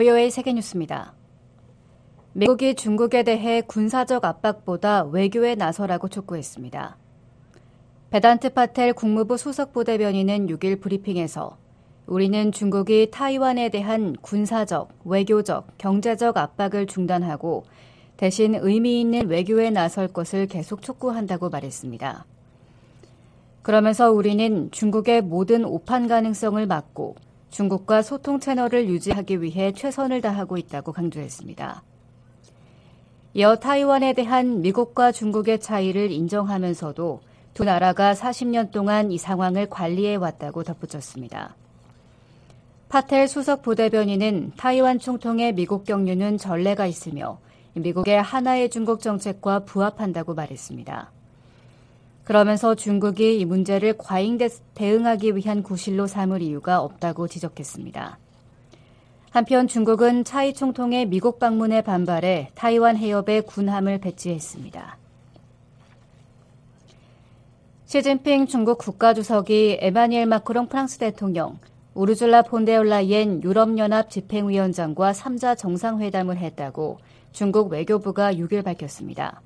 VOA 세계뉴스입니다. 미국이 중국에 대해 군사적 압박보다 외교에 나서라고 촉구했습니다. 베단트 파텔 국무부 수석부대변인은 6일 브리핑에서 우리는 중국이 타이완에 대한 군사적, 외교적, 경제적 압박을 중단하고 대신 의미 있는 외교에 나설 것을 계속 촉구한다고 말했습니다. 그러면서 우리는 중국의 모든 오판 가능성을 막고 중국과 소통 채널을 유지하기 위해 최선을 다하고 있다고 강조했습니다. 이어 타이완에 대한 미국과 중국의 차이를 인정하면서도 두 나라가 40년 동안 이 상황을 관리해 왔다고 덧붙였습니다. 파텔 수석 부대변인은 타이완 총통의 미국 경유는 전례가 있으며 미국의 하나의 중국 정책과 부합한다고 말했습니다. 그러면서 중국이 이 문제를 과잉 대응하기 위한 구실로 삼을 이유가 없다고 지적했습니다. 한편 중국은 차이 총통의 미국 방문에 반발해 타이완 해협에 군함을 배치했습니다. 시진핑 중국 국가주석이 에마니엘 마크롱 프랑스 대통령, 우르줄라 폰데올라이엔 유럽연합 집행위원장과 3자 정상회담을 했다고 중국 외교부가 6일 밝혔습니다.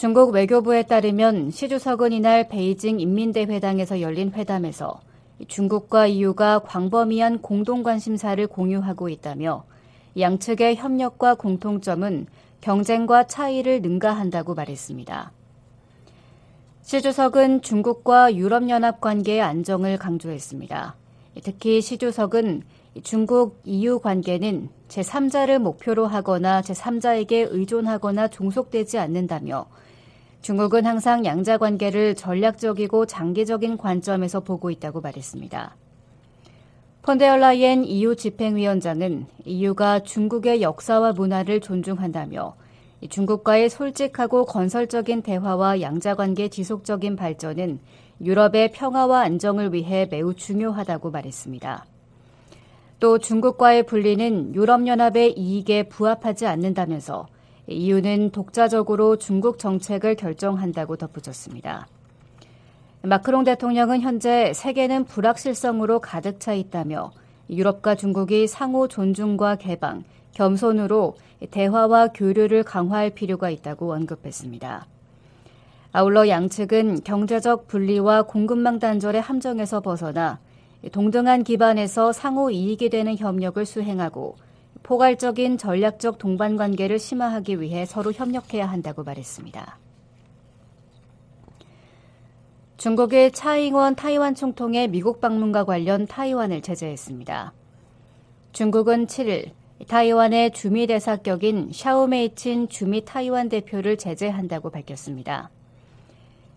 중국 외교부에 따르면 시 주석은 이날 베이징 인민대회당에서 열린 회담에서 중국과 EU가 광범위한 공동 관심사를 공유하고 있다며 양측의 협력과 공통점은 경쟁과 차이를 능가한다고 말했습니다. 시 주석은 중국과 유럽연합 관계의 안정을 강조했습니다. 특히 시 주석은 중국 EU 관계는 제3자를 목표로 하거나 제3자에게 의존하거나 종속되지 않는다며 중국은 항상 양자 관계를 전략적이고 장기적인 관점에서 보고 있다고 말했습니다. 폰데얼라이엔 EU 집행위원장은 EU가 중국의 역사와 문화를 존중한다며 중국과의 솔직하고 건설적인 대화와 양자 관계 지속적인 발전은 유럽의 평화와 안정을 위해 매우 중요하다고 말했습니다. 또 중국과의 분리는 유럽연합의 이익에 부합하지 않는다면서 이유는 독자적으로 중국 정책을 결정한다고 덧붙였습니다. 마크롱 대통령은 현재 세계는 불확실성으로 가득 차 있다며 유럽과 중국이 상호 존중과 개방, 겸손으로 대화와 교류를 강화할 필요가 있다고 언급했습니다. 아울러 양측은 경제적 분리와 공급망 단절의 함정에서 벗어나 동등한 기반에서 상호 이익이 되는 협력을 수행하고 포괄적인 전략적 동반 관계를 심화하기 위해 서로 협력해야 한다고 말했습니다. 중국의 차잉원 타이완 총통의 미국 방문과 관련 타이완을 제재했습니다. 중국은 7일 타이완의 주미 대사격인 샤오메이친 주미 타이완 대표를 제재한다고 밝혔습니다.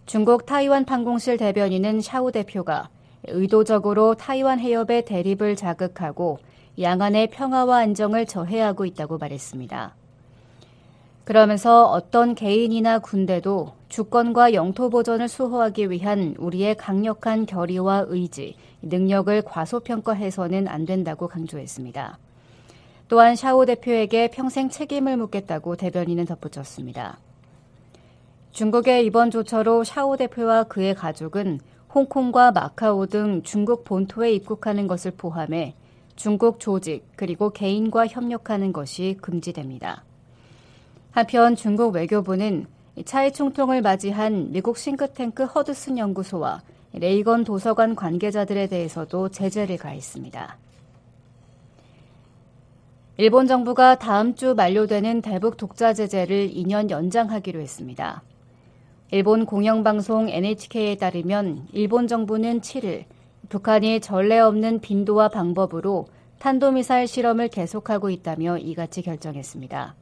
중국 타이완 판공실 대변인은 샤오 대표가 의도적으로 타이완 해협의 대립을 자극하고 양안의 평화와 안정을 저해하고 있다고 말했습니다. 그러면서 어떤 개인이나 군대도 주권과 영토 보전을 수호하기 위한 우리의 강력한 결의와 의지, 능력을 과소평가해서는 안 된다고 강조했습니다. 또한 샤오 대표에게 평생 책임을 묻겠다고 대변인은 덧붙였습니다. 중국의 이번 조처로 샤오 대표와 그의 가족은 홍콩과 마카오 등 중국 본토에 입국하는 것을 포함해 중국 조직 그리고 개인과 협력하는 것이 금지됩니다. 한편 중국 외교부는 차이 총통을 맞이한 미국 싱크탱크 허드슨 연구소와 레이건 도서관 관계자들에 대해서도 제재를 가했습니다. 일본 정부가 다음 주 만료되는 대북 독자 제재를 2년 연장하기로 했습니다. 일본 공영방송 NHK에 따르면 일본 정부는 7일 북한이 전례 없는 빈도와 방법으로 탄도미사일 실험을 계속하고 있다며 이같이 결정했습니다.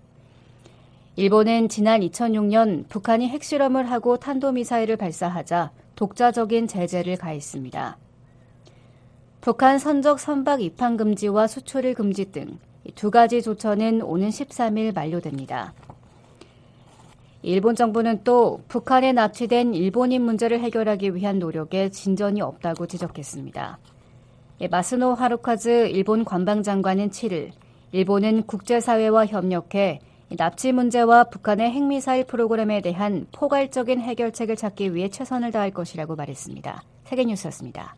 일본은 지난 2006년 북한이 핵실험을 하고 탄도미사일을 발사하자 독자적인 제재를 가했습니다. 북한 선적 선박 입항 금지와 수출을 금지 등 두 가지 조처는 오는 13일 만료됩니다. 일본 정부는 또 북한에 납치된 일본인 문제를 해결하기 위한 노력에 진전이 없다고 지적했습니다. 예, 마스노 하루카즈 일본 관방장관은 7일 일본은 국제사회와 협력해 납치 문제와 북한의 핵미사일 프로그램에 대한 포괄적인 해결책을 찾기 위해 최선을 다할 것이라고 말했습니다. 세계뉴스였습니다.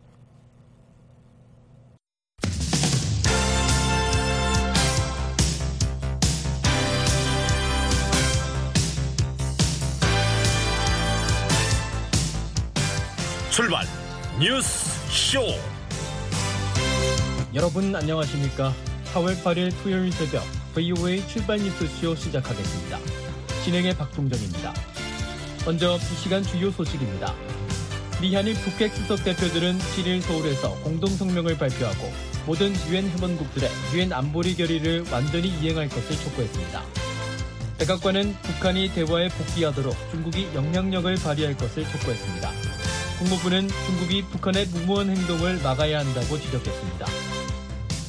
출발. 뉴스 쇼. 여러분 안녕하십니까? 4월 8일 토요일 새벽 VOA 출발 뉴스 쇼 시작하겠습니다. 진행의 박동정입니다. 먼저 이 시간 주요 소식입니다. 미한일 북핵 수석 대표들은 7일 서울에서 공동 성명을 발표하고 모든 유엔 회원국들의 유엔 안보리 결의를 완전히 이행할 것을 촉구했습니다. 백악관은 북한이 대화에 복귀하도록 중국이 영향력을 발휘할 것을 촉구했습니다. 국무부는 중국이 북한의 무모한 행동을 막아야 한다고 지적했습니다.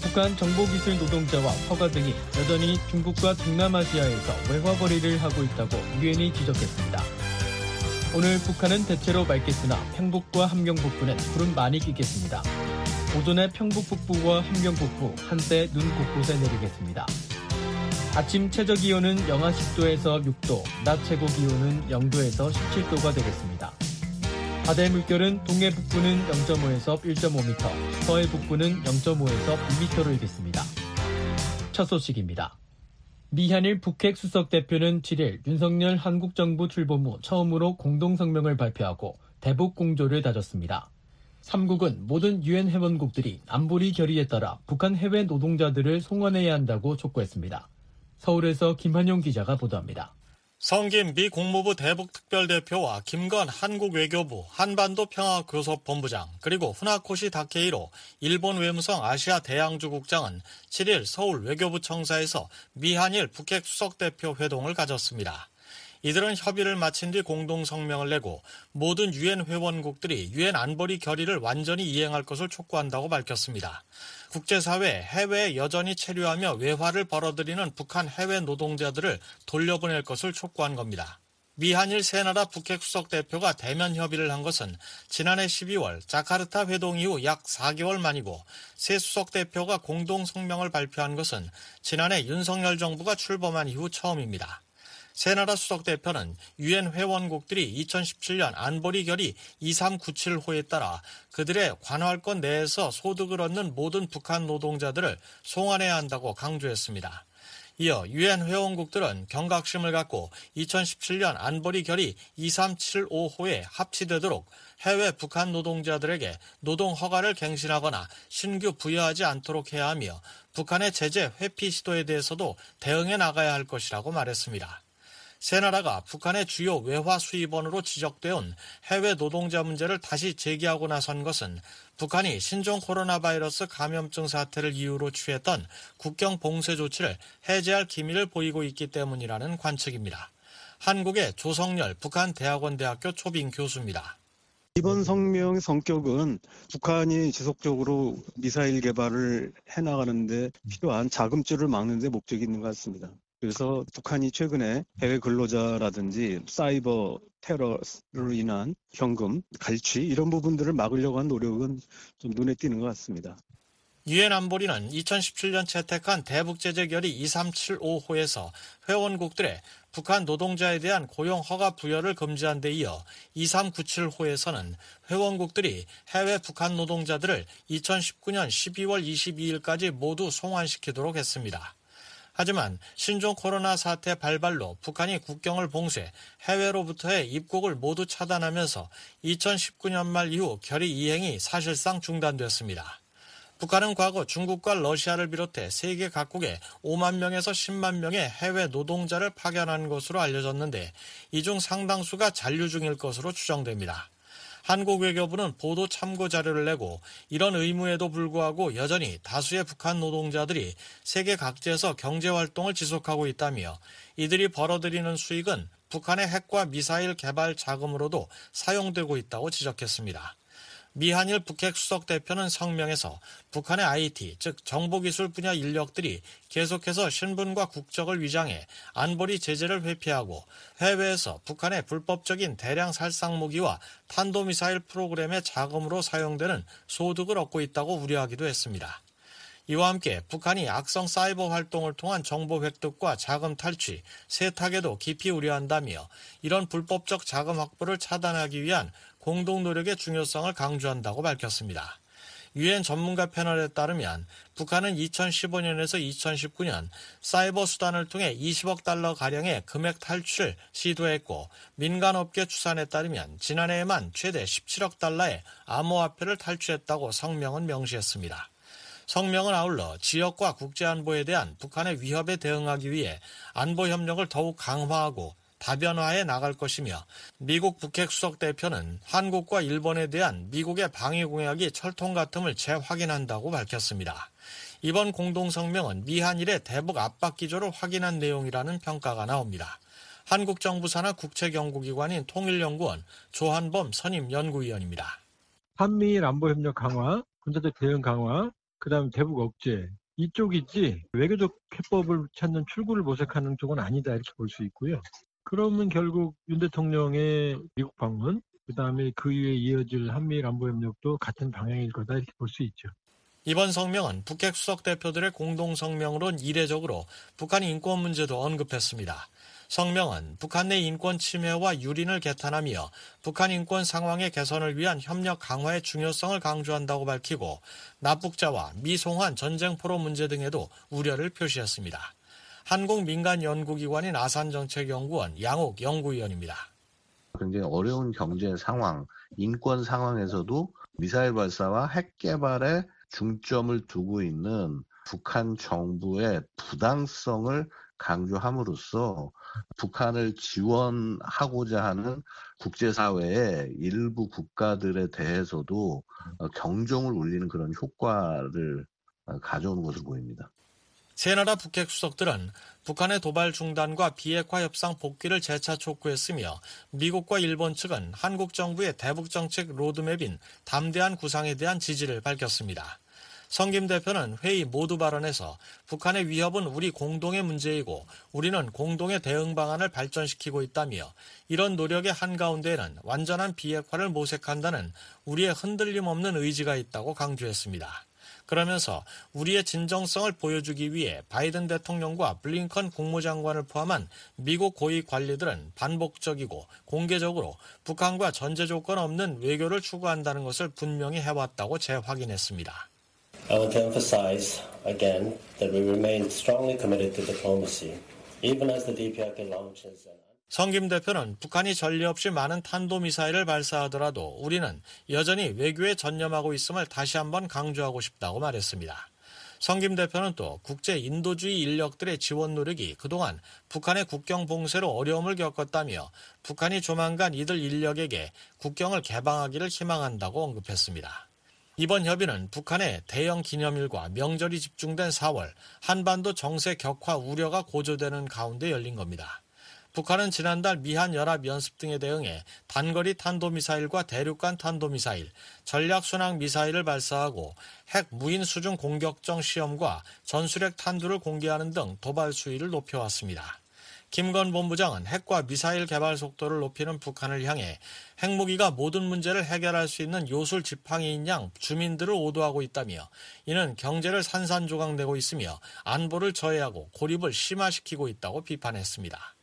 북한 정보기술 노동자와 허가 등이 여전히 중국과 동남아시아에서 외화거리를 하고 있다고 유엔이 지적했습니다. 오늘 북한은 대체로 맑겠으나 평북과 함경 북부는 구름 많이 끼겠습니다. 오전에 평북 북부와 함경 북부 한때 눈 곳곳에 내리겠습니다. 아침 최저 기온은 영하 10도에서 6도, 낮 최고 기온은 0도에서 17도가 되겠습니다. 바다의 물결은 동해 북부는 0.5에서 1.5m, 서해 북부는 0.5에서 2m로 일겠습니다. 첫 소식입니다. 미한일 북핵 수석 대표는 7일 윤석열 한국 정부 출범 후 처음으로 공동 성명을 발표하고 대북 공조를 다졌습니다. 3국은 모든 유엔 회원국들이 안보리 결의에 따라 북한 해외 노동자들을 송환해야 한다고 촉구했습니다. 서울에서 김한용 기자가 보도합니다. 성김 미 국무부 대북특별대표와 김건 한국외교부 한반도 평화교섭본부장 그리고 후나코시 다케이로 일본 외무성 아시아 대양주 국장은 7일 서울 외교부 청사에서 미한일 북핵 수석대표 회동을 가졌습니다. 이들은 협의를 마친 뒤 공동 성명을 내고 모든 유엔 회원국들이 유엔 안보리 결의를 완전히 이행할 것을 촉구한다고 밝혔습니다. 국제사회 해외에 여전히 체류하며 외화를 벌어들이는 북한 해외 노동자들을 돌려보낼 것을 촉구한 겁니다. 미한일 세 나라 북핵 수석 대표가 대면 협의를 한 것은 지난해 12월 자카르타 회동 이후 약 4개월 만이고 새 수석 대표가 공동 성명을 발표한 것은 지난해 윤석열 정부가 출범한 이후 처음입니다. 새나라 수석 대표는 유엔 회원국들이 2017년 안보리 결의 2397호에 따라 그들의 관할권 내에서 소득을 얻는 모든 북한 노동자들을 송환해야 한다고 강조했습니다. 이어 유엔 회원국들은 경각심을 갖고 2017년 안보리 결의 2375호에 합치되도록 해외 북한 노동자들에게 노동 허가를 갱신하거나 신규 부여하지 않도록 해야 하며 북한의 제재 회피 시도에 대해서도 대응해 나가야 할 것이라고 말했습니다. 세 나라가 북한의 주요 외화 수입원으로 지적되온 해외 노동자 문제를 다시 제기하고 나선 것은 북한이 신종 코로나 바이러스 감염증 사태를 이유로 취했던 국경 봉쇄 조치를 해제할 기미를 보이고 있기 때문이라는 관측입니다. 한국의 조성열 북한 대학원 대학교 초빙 교수입니다. 이번 성명의 성격은 북한이 지속적으로 미사일 개발을 해나가는데 필요한 자금줄을 막는 데 목적이 있는 것 같습니다. 그래서 북한이 최근에 해외 근로자라든지 사이버 테러로 인한 현금, 갈취 이런 부분들을 막으려고 한 노력은 좀 눈에 띄는 것 같습니다. 유엔 안보리는 2017년 채택한 대북 제재 결의 2375호에서 회원국들의 북한 노동자에 대한 고용 허가 부여를 금지한 데 이어 2397호에서는 회원국들이 해외 북한 노동자들을 2019년 12월 22일까지 모두 송환시키도록 했습니다. 하지만 신종 코로나 사태 발발로 북한이 국경을 봉쇄, 해외로부터의 입국을 모두 차단하면서 2019년 말 이후 결의 이행이 사실상 중단됐습니다. 북한은 과거 중국과 러시아를 비롯해 세계 각국에 5만 명에서 10만 명의 해외 노동자를 파견한 것으로 알려졌는데 이 중 상당수가 잔류 중일 것으로 추정됩니다. 한국 외교부는 보도 참고 자료를 내고 이런 의무에도 불구하고 여전히 다수의 북한 노동자들이 세계 각지에서 경제 활동을 지속하고 있다며 이들이 벌어들이는 수익은 북한의 핵과 미사일 개발 자금으로도 사용되고 있다고 지적했습니다. 미한일 북핵 수석 대표는 성명에서 북한의 IT, 즉 정보기술 분야 인력들이 계속해서 신분과 국적을 위장해 안보리 제재를 회피하고 해외에서 북한의 불법적인 대량 살상 무기와 탄도미사일 프로그램의 자금으로 사용되는 소득을 얻고 있다고 우려하기도 했습니다. 이와 함께 북한이 악성 사이버 활동을 통한 정보 획득과 자금 탈취, 세탁에도 깊이 우려한다며 이런 불법적 자금 확보를 차단하기 위한 공동 노력의 중요성을 강조한다고 밝혔습니다. 유엔 전문가 패널에 따르면 북한은 2015년에서 2019년 사이버 수단을 통해 20억 달러 가량의 금액 탈취를 시도했고 민간 업계 추산에 따르면 지난해에만 최대 17억 달러의 암호화폐를 탈취했다고 성명은 명시했습니다. 성명은 아울러 지역과 국제안보에 대한 북한의 위협에 대응하기 위해 안보 협력을 더욱 강화하고 다변화해 나갈 것이며 미국 북핵 수석 대표는 한국과 일본에 대한 미국의 방위 공약이 철통 같음을 재확인한다고 밝혔습니다. 이번 공동성명은 미한일의 대북 압박 기조를 확인한 내용이라는 평가가 나옵니다. 한국 정부 산하 국책연구기관인 통일연구원 조한범 선임 연구위원입니다. 한미일 안보협력 강화, 군사적 대응 강화, 그 다음 대북 억제 이쪽이지 외교적 해법을 찾는 출구를 모색하는 쪽은 아니다 이렇게 볼 수 있고요. 그러면 결국 윤 대통령의 미국 방문, 그 다음에 그 이후에 이어질 한미일 안보협력도 같은 방향일 거다 이렇게 볼 수 있죠. 이번 성명은 북핵 수석 대표들의 공동 성명으론 이례적으로 북한 인권 문제도 언급했습니다. 성명은 북한 내 인권 침해와 유린을 개탄하며 북한 인권 상황의 개선을 위한 협력 강화의 중요성을 강조한다고 밝히고 납북자와 미송환 전쟁 포로 문제 등에도 우려를 표시했습니다. 한국민간연구기관인 아산정책연구원 양옥 연구위원입니다. 굉장히 어려운 경제 상황, 인권 상황에서도 미사일 발사와 핵 개발에 중점을 두고 있는 북한 정부의 부당성을 강조함으로써 북한을 지원하고자 하는 국제사회의 일부 국가들에 대해서도 경종을 울리는 그런 효과를 가져오는 것으로 보입니다. 세 나라 북핵 수석들은 북한의 도발 중단과 비핵화 협상 복귀를 재차 촉구했으며 미국과 일본 측은 한국 정부의 대북 정책 로드맵인 담대한 구상에 대한 지지를 밝혔습니다. 성김 대표는 회의 모두 발언에서 북한의 위협은 우리 공동의 문제이고 우리는 공동의 대응 방안을 발전시키고 있다며 이런 노력의 한가운데에는 완전한 비핵화를 모색한다는 우리의 흔들림 없는 의지가 있다고 강조했습니다. 그러면서 우리의 진정성을 보여주기 위해 바이든 대통령과 블링컨 국무장관을 포함한 미국 고위 관리들은 반복적이고 공개적으로 북한과 전제 조건 없는 외교를 추구한다는 것을 분명히 해왔다고 재확인했습니다. I want to emphasize again that we remain strongly committed to diplomacy, even as the DPRK launches 성김 대표는 북한이 전례 없이 많은 탄도미사일을 발사하더라도 우리는 여전히 외교에 전념하고 있음을 다시 한번 강조하고 싶다고 말했습니다. 성김 대표는 또 국제 인도주의 인력들의 지원 노력이 그동안 북한의 국경 봉쇄로 어려움을 겪었다며 북한이 조만간 이들 인력에게 국경을 개방하기를 희망한다고 언급했습니다. 이번 협의는 북한의 대형 기념일과 명절이 집중된 4월 한반도 정세 격화 우려가 고조되는 가운데 열린 겁니다. 북한은 지난달 미한 연합 연습 등에 대응해 단거리 탄도미사일과 대륙간 탄도미사일, 전략순항 미사일을 발사하고 핵 무인 수중 공격정 시험과 전술핵 탄두를 공개하는 등 도발 수위를 높여왔습니다. 김건 본부장은 핵과 미사일 개발 속도를 높이는 북한을 향해 핵무기가 모든 문제를 해결할 수 있는 요술 지팡이인 양 주민들을 오도하고 있다며 이는 경제를 산산조각내고 있으며 안보를 저해하고 고립을 심화시키고 있다고 비판했습니다.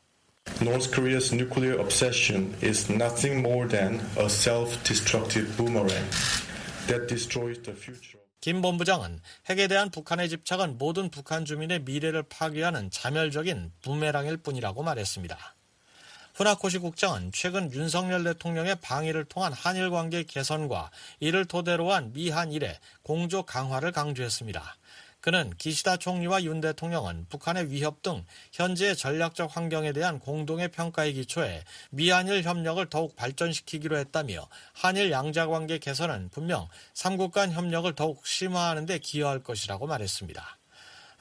North Korea's nuclear obsession is nothing more than a self-destructive boomerang that destroys the future. 김 본부장은 핵에 대한 북한의 집착은 모든 북한 주민의 미래를 파괴하는 자멸적인 부메랑일 뿐이라고 말했습니다. 후나코시 국장은 최근 윤석열 대통령의 방해를 통한 한일 관계 개선과 이를 토대로 한 미한 일의 공조 강화를 강조했습니다. 그는 기시다 총리와 윤 대통령은 북한의 위협 등 현재의 전략적 환경에 대한 공동의 평가에 기초해 미한일 협력을 더욱 발전시키기로 했다며 한일 양자 관계 개선은 분명 3국 간 협력을 더욱 심화하는 데 기여할 것이라고 말했습니다.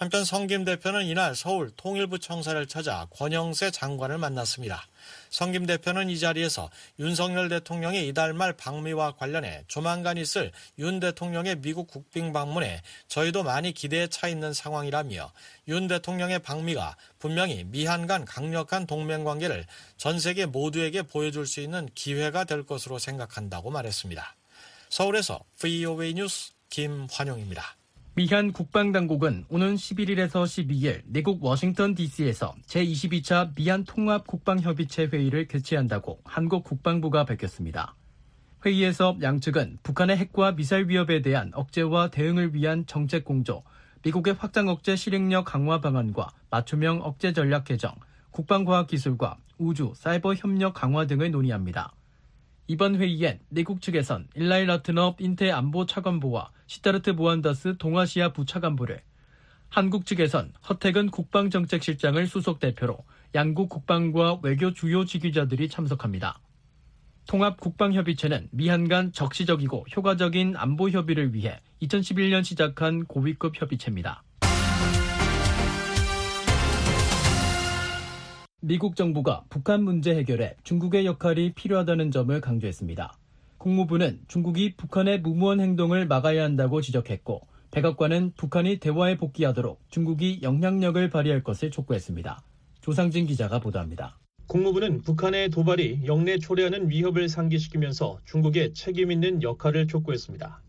한편 성김 대표는 이날 서울 통일부 청사를 찾아 권영세 장관을 만났습니다. 성김 대표는 이 자리에서 윤석열 대통령의 이달 말 방미와 관련해 조만간 있을 윤 대통령의 미국 국빈 방문에 저희도 많이 기대에 차 있는 상황이라며 윤 대통령의 방미가 분명히 미한 간 강력한 동맹 관계를 전 세계 모두에게 보여줄 수 있는 기회가 될 것으로 생각한다고 말했습니다. 서울에서 VOA 뉴스 김환용입니다. 미한 국방당국은 오는 11일에서 12일 내국 워싱턴 DC에서 제22차 미한 통합 국방협의체 회의를 개최한다고 한국 국방부가 밝혔습니다. 회의에서 양측은 북한의 핵과 미사일 위협에 대한 억제와 대응을 위한 정책 공조, 미국의 확장 억제 실행력 강화 방안과 맞춤형 억제 전략 개정, 국방과학기술과 우주, 사이버 협력 강화 등을 논의합니다. 이번 회의엔 미국 측에선 일라이 라트너 인태 안보 차관보와 시타르트 보안다스 동아시아 부차관보를, 한국 측에선 허택은 국방정책실장을 수석 대표로 양국 국방과 외교 주요 지휘자들이 참석합니다. 통합국방협의체는 미한 간 적시적이고 효과적인 안보 협의를 위해 2011년 시작한 고위급 협의체입니다. 미국 정부가 북한 문제 해결에 중국의 역할이 필요하다는 점을 강조했습니다. 국무부는 중국이 북한의 무모한 행동을 막아야 한다고 지적했고 백악관은 북한이 대화에 복귀하도록 중국이 영향력을 발휘할 것을 촉구했습니다. 조상진 기자가 보도합니다. 국무부는 북한의 도발이 영내 초래하는 위협을 상기시키면서 중국의 책임 있는 역할을 촉구했습니다.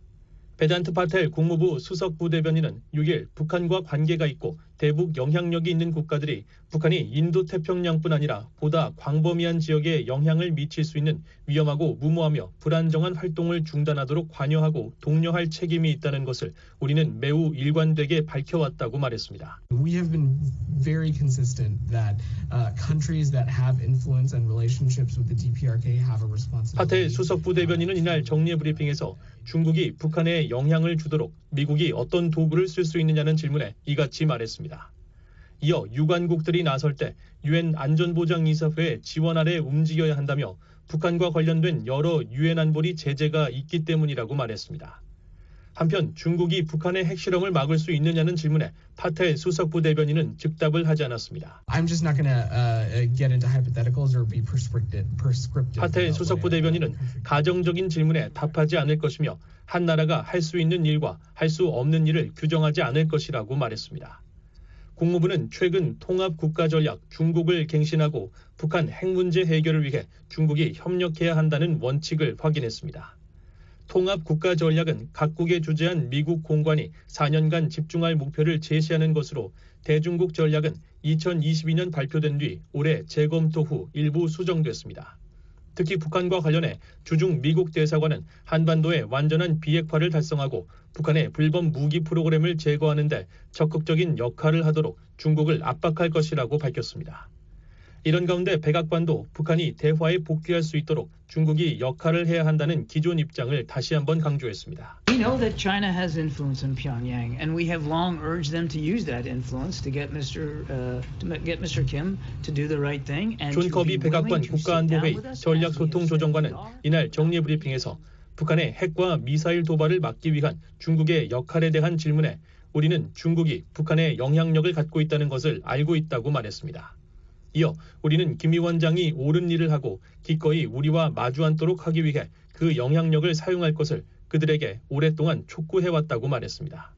베단트 파텔 국무부 수석 부대변인은 6일 북한과 관계가 있고 대북 영향력이 있는 국가들이 북한이 인도 태평양뿐 아니라 보다 광범위한 지역에 영향을 미칠 수 있는 위험하고 무모하며 불안정한 활동을 중단하도록 관여하고 독려할 책임이 있다는 것을 우리는 매우 일관되게 밝혀왔다고 말했습니다. We have been very consistent that uh, countries that have influence and relationships with the DPRK have a responsibility. 파텔 수석 부대변인은 이날 정례 브리핑에서 중국이 북한에 영향을 주도록 미국이 어떤 도구를 쓸 수 있느냐는 질문에 이같이 말했습니다. 이어 유관국들이 나설 때 유엔 안전보장이사회의 지원 아래 움직여야 한다며 북한과 관련된 여러 유엔 안보리 제재가 있기 때문이라고 말했습니다. 한편 중국이 북한의 핵실험을 막을 수 있느냐는 질문에 파텔 수석부 대변인은 즉답을 하지 않았습니다. I'm just not going to uh, get into hypotheticals or be prescriptive. prescriptive 파텔 수석부 대변인은 가정적인 질문에 답하지 않을 것이며 한 나라가 할 수 있는 일과 할 수 없는 일을 규정하지 않을 것이라고 말했습니다. 국무부는 최근 통합국가전략 중국을 갱신하고 북한 핵 문제 해결을 위해 중국이 협력해야 한다는 원칙을 확인했습니다. 통합국가전략은 각국에 주재한 미국 공관이 4년간 집중할 목표를 제시하는 것으로 대중국 전략은 2022년 발표된 뒤 올해 재검토 후 일부 수정됐습니다. 특히 북한과 관련해 주중 미국 대사관은 한반도의 완전한 비핵화를 달성하고 북한의 불법 무기 프로그램을 제거하는 데 적극적인 역할을 하도록 중국을 압박할 것이라고 밝혔습니다. 이런 가운데 백악관도 북한이 대화에 복귀할 수 있도록 중국이 역할을 해야 한다는 기존 입장을 다시 한번 강조했습니다. We know that China has influence in Pyongyang, and we have long urged them to use that influence to get Mr. Uh, to get Mr. Kim to do the right thing. And 존 커비 백악관 국가안보회의 전략소통조정관은 이날 정례 브리핑에서 북한의 핵과 미사일 도발을 막기 위한 중국의 역할에 대한 질문에 우리는 중국이 북한에 영향력을 갖고 있다는 것을 알고 있다고 말했습니다. 이어 우리는 김 위원장이 옳은 일을 하고 기꺼이 우리와 마주 앉도록 하기 위해 그 영향력을 사용할 것을 그들에게 오랫동안 촉구해왔다고 말했습니다.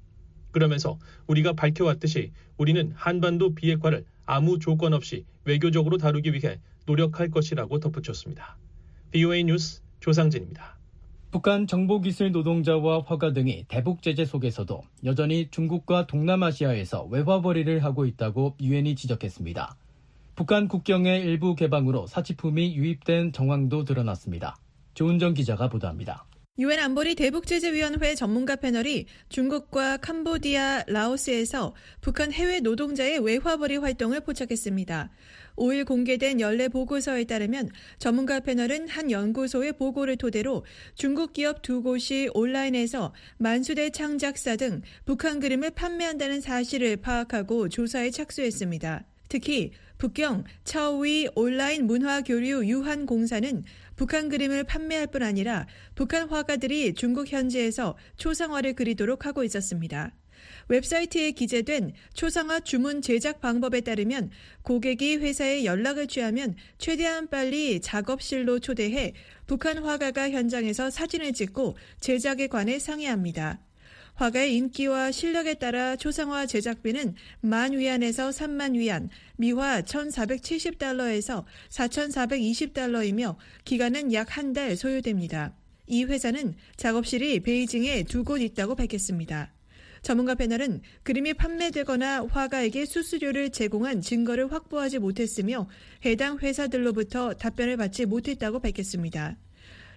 그러면서 우리가 밝혀왔듯이 우리는 한반도 비핵화를 아무 조건 없이 외교적으로 다루기 위해 노력할 것이라고 덧붙였습니다. BOA 뉴스 조상진입니다. 북한 정보기술 노동자와 화가 등이 대북 제재 속에서도 여전히 중국과 동남아시아에서 외화벌이를 하고 있다고 유엔이 지적했습니다. 북한 국경의 일부 개방으로 사치품이 유입된 정황도 드러났습니다. 조은정 기자가 보도합니다. 유엔 안보리 대북제재위원회 전문가 패널이 중국과 캄보디아, 라오스에서 북한 해외 노동자의 외화벌이 활동을 포착했습니다. 5일 공개된 연례 보고서에 따르면 전문가 패널은 한 연구소의 보고를 토대로 중국 기업 두 곳이 온라인에서 만수대 창작사 등 북한 그림을 판매한다는 사실을 파악하고 조사에 착수했습니다. 특히 북경 차오위 온라인 문화교류 유한공사는 북한 그림을 판매할 뿐 아니라 북한 화가들이 중국 현지에서 초상화를 그리도록 하고 있었습니다. 웹사이트에 기재된 초상화 주문 제작 방법에 따르면 고객이 회사에 연락을 취하면 최대한 빨리 작업실로 초대해 북한 화가가 현장에서 사진을 찍고 제작에 관해 상의합니다. 화가의 인기와 실력에 따라 초상화 제작비는 만 위안에서 3만 위안, 미화 1,470달러에서 4,420달러이며 기간은 약 한 달 소요됩니다. 이 회사는 작업실이 베이징에 두 곳 있다고 밝혔습니다. 전문가 패널은 그림이 판매되거나 화가에게 수수료를 제공한 증거를 확보하지 못했으며 해당 회사들로부터 답변을 받지 못했다고 밝혔습니다.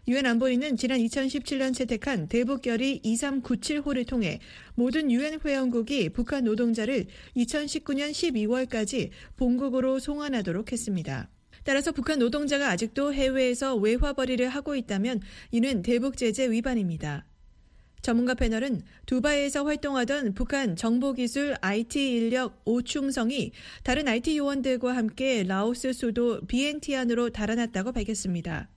유엔 안보리는 지난 2017년 채택한 대북결의 2397호를 통해 모든 유엔 회원국이 북한 노동자를 2019년 12월까지 본국으로 송환하도록 했습니다. 따라서 북한 노동자가 아직도 해외에서 외화벌이를 하고 있다면 이는 대북 제재 위반입니다. 전문가 패널은 두바이에서 활동하던 북한 정보기술 IT 인력 오충성이 다른 IT 요원들과 함께 라오스 수도 비엔티안으로 달아났다고 밝혔습니다.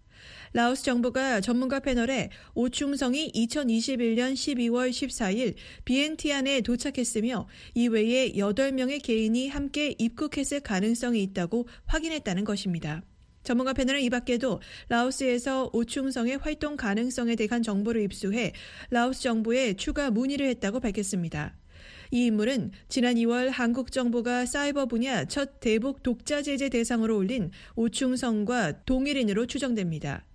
라오스 정부가 전문가 패널에 오충성이 2021년 12월 14일 비엔티안에 도착했으며 이외에 8명의 개인이 함께 입국했을 가능성이 있다고 확인했다는 것입니다. 전문가 패널은 이 밖에도 라오스에서 오충성의 활동 가능성에 대한 정보를 입수해 라오스 정부에 추가 문의를 했다고 밝혔습니다. 이 인물은 지난 2월 한국 정부가 사이버 분야 첫 대북 독자 제재 대상으로 올린 오충성과 동일인으로 추정됩니다.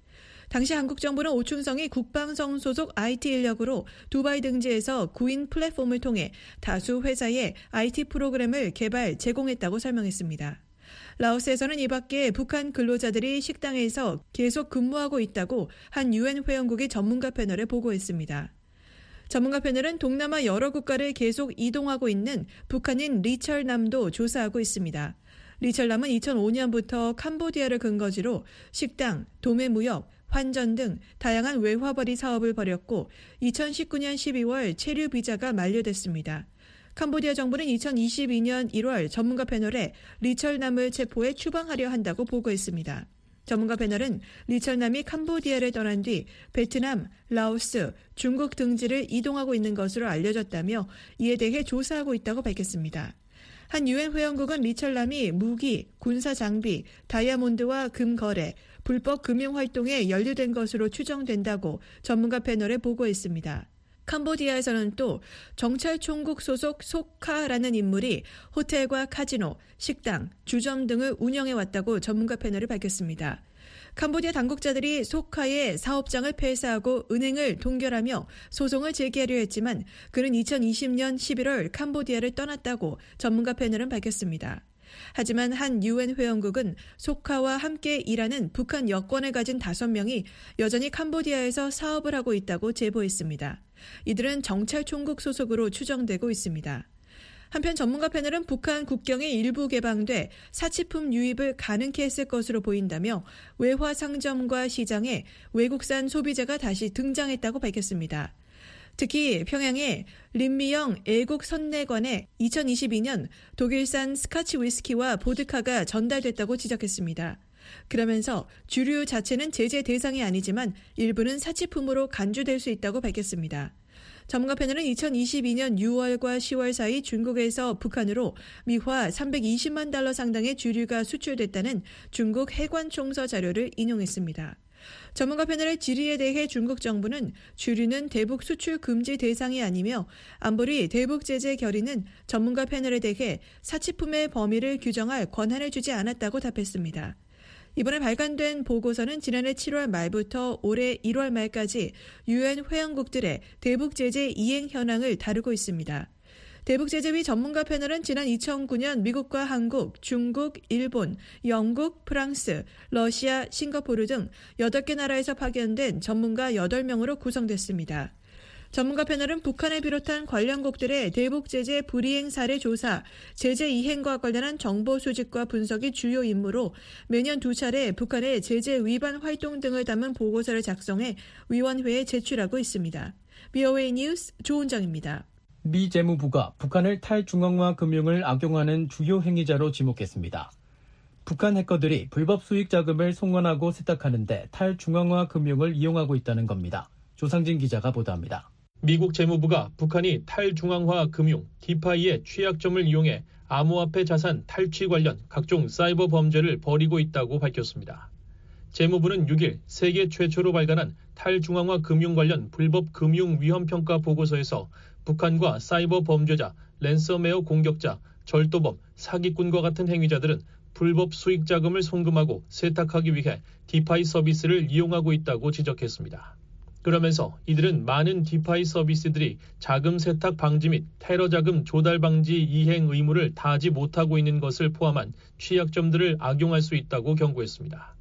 당시 한국 정부는 오충성이 국방성 소속 IT 인력으로 두바이 등지에서 구인 플랫폼을 통해 다수 회사에 IT 프로그램을 개발, 제공했다고 설명했습니다. 라오스에서는 이 밖에 북한 근로자들이 식당에서 계속 근무하고 있다고 한 유엔 회원국의 전문가 패널에 보고했습니다. 전문가 패널은 동남아 여러 국가를 계속 이동하고 있는 북한인 리철남도 조사하고 있습니다. 리철남은 2005년부터 캄보디아를 근거지로 식당, 도매무역, 환전 등 다양한 외화벌이 사업을 벌였고 2019년 12월 체류 비자가 만료됐습니다. 캄보디아 정부는 2022년 1월 전문가 패널에 리철남을 체포해 추방하려 한다고 보고했습니다. 전문가 패널은 리철남이 캄보디아를 떠난 뒤 베트남, 라오스, 중국 등지를 이동하고 있는 것으로 알려졌다며 이에 대해 조사하고 있다고 밝혔습니다. 한 유엔 회원국은 리철남이 무기, 군사 장비, 다이아몬드와 금 거래, 불법 금융 활동에 연루된 것으로 추정된다고 전문가 패널에 보고했습니다. 캄보디아에서는 또 정찰총국 소속 소카라는 인물이 호텔과 카지노, 식당, 주점 등을 운영해 왔다고 전문가 패널이 밝혔습니다. 캄보디아 당국자들이 소카의 사업장을 폐쇄하고 은행을 동결하며 소송을 제기하려 했지만 그는 2020년 11월 캄보디아를 떠났다고 전문가 패널은 밝혔습니다. 하지만 한 유엔 회원국은 소카와 함께 일하는 북한 여권을 가진 5명이 여전히 캄보디아에서 사업을 하고 있다고 제보했습니다. 이들은 정찰총국 소속으로 추정되고 있습니다. 한편 전문가 패널은 북한 국경이 일부 개방돼 사치품 유입을 가능케 했을 것으로 보인다며 외화 상점과 시장에 외국산 소비자가 다시 등장했다고 밝혔습니다. 특히 평양의 림미영 애국 선내관에 2022년 독일산 스카치 위스키와 보드카가 전달됐다고 지적했습니다. 그러면서 주류 자체는 제재 대상이 아니지만 일부는 사치품으로 간주될 수 있다고 밝혔습니다. 전문가 패널은 2022년 6월과 10월 사이 중국에서 북한으로 미화 320만 달러 상당의 주류가 수출됐다는 중국 해관 총서 자료를 인용했습니다. 전문가 패널의 질의에 대해 중국 정부는 주류는 대북 수출 금지 대상이 아니며 안보리 대북 제재 결의는 전문가 패널에 대해 사치품의 범위를 규정할 권한을 주지 않았다고 답했습니다. 이번에 발간된 보고서는 지난해 7월 말부터 올해 1월 말까지 유엔 회원국들의 대북 제재 이행 현황을 다루고 있습니다. 대북제재위 전문가 패널은 지난 2009년 미국과 한국, 중국, 일본, 영국, 프랑스, 러시아, 싱가포르 등 8개 나라에서 파견된 전문가 8명으로 구성됐습니다. 전문가 패널은 북한을 비롯한 관련국들의 대북 제재 불이행 사례 조사, 제재 이행과 관련한 정보 수집과 분석이 주요 임무로 매년 두 차례 북한의 제재 위반 활동 등을 담은 보고서를 작성해 위원회에 제출하고 있습니다. BOA 뉴스 조은정입니다. 미 재무부가 북한을 탈중앙화 금융을 악용하는 주요 행위자로 지목했습니다. 북한 해커들이 불법 수익 자금을 송환하고 세탁하는데 탈중앙화 금융을 이용하고 있다는 겁니다. 조상진 기자가 보도합니다. 미국 재무부가 북한이 탈중앙화 금융 디파이의 취약점을 이용해 암호화폐 자산 탈취 관련 각종 사이버 범죄를 벌이고 있다고 밝혔습니다. 재무부는 6일 세계 최초로 발간한 탈중앙화 금융 관련 불법 금융 위험 평가 보고서에서 북한과 사이버 범죄자, 랜섬웨어 공격자, 절도범, 사기꾼과 같은 행위자들은 불법 수익 자금을 송금하고 세탁하기 위해 DeFi 서비스를 이용하고 있다고 지적했습니다. 그러면서 이들은 많은 DeFi 서비스들이 자금 세탁 방지 및 테러 자금 조달 방지 이행 의무를 다하지 못하고 있는 것을 포함한 취약점들을 악용할 수 있다고 경고했습니다.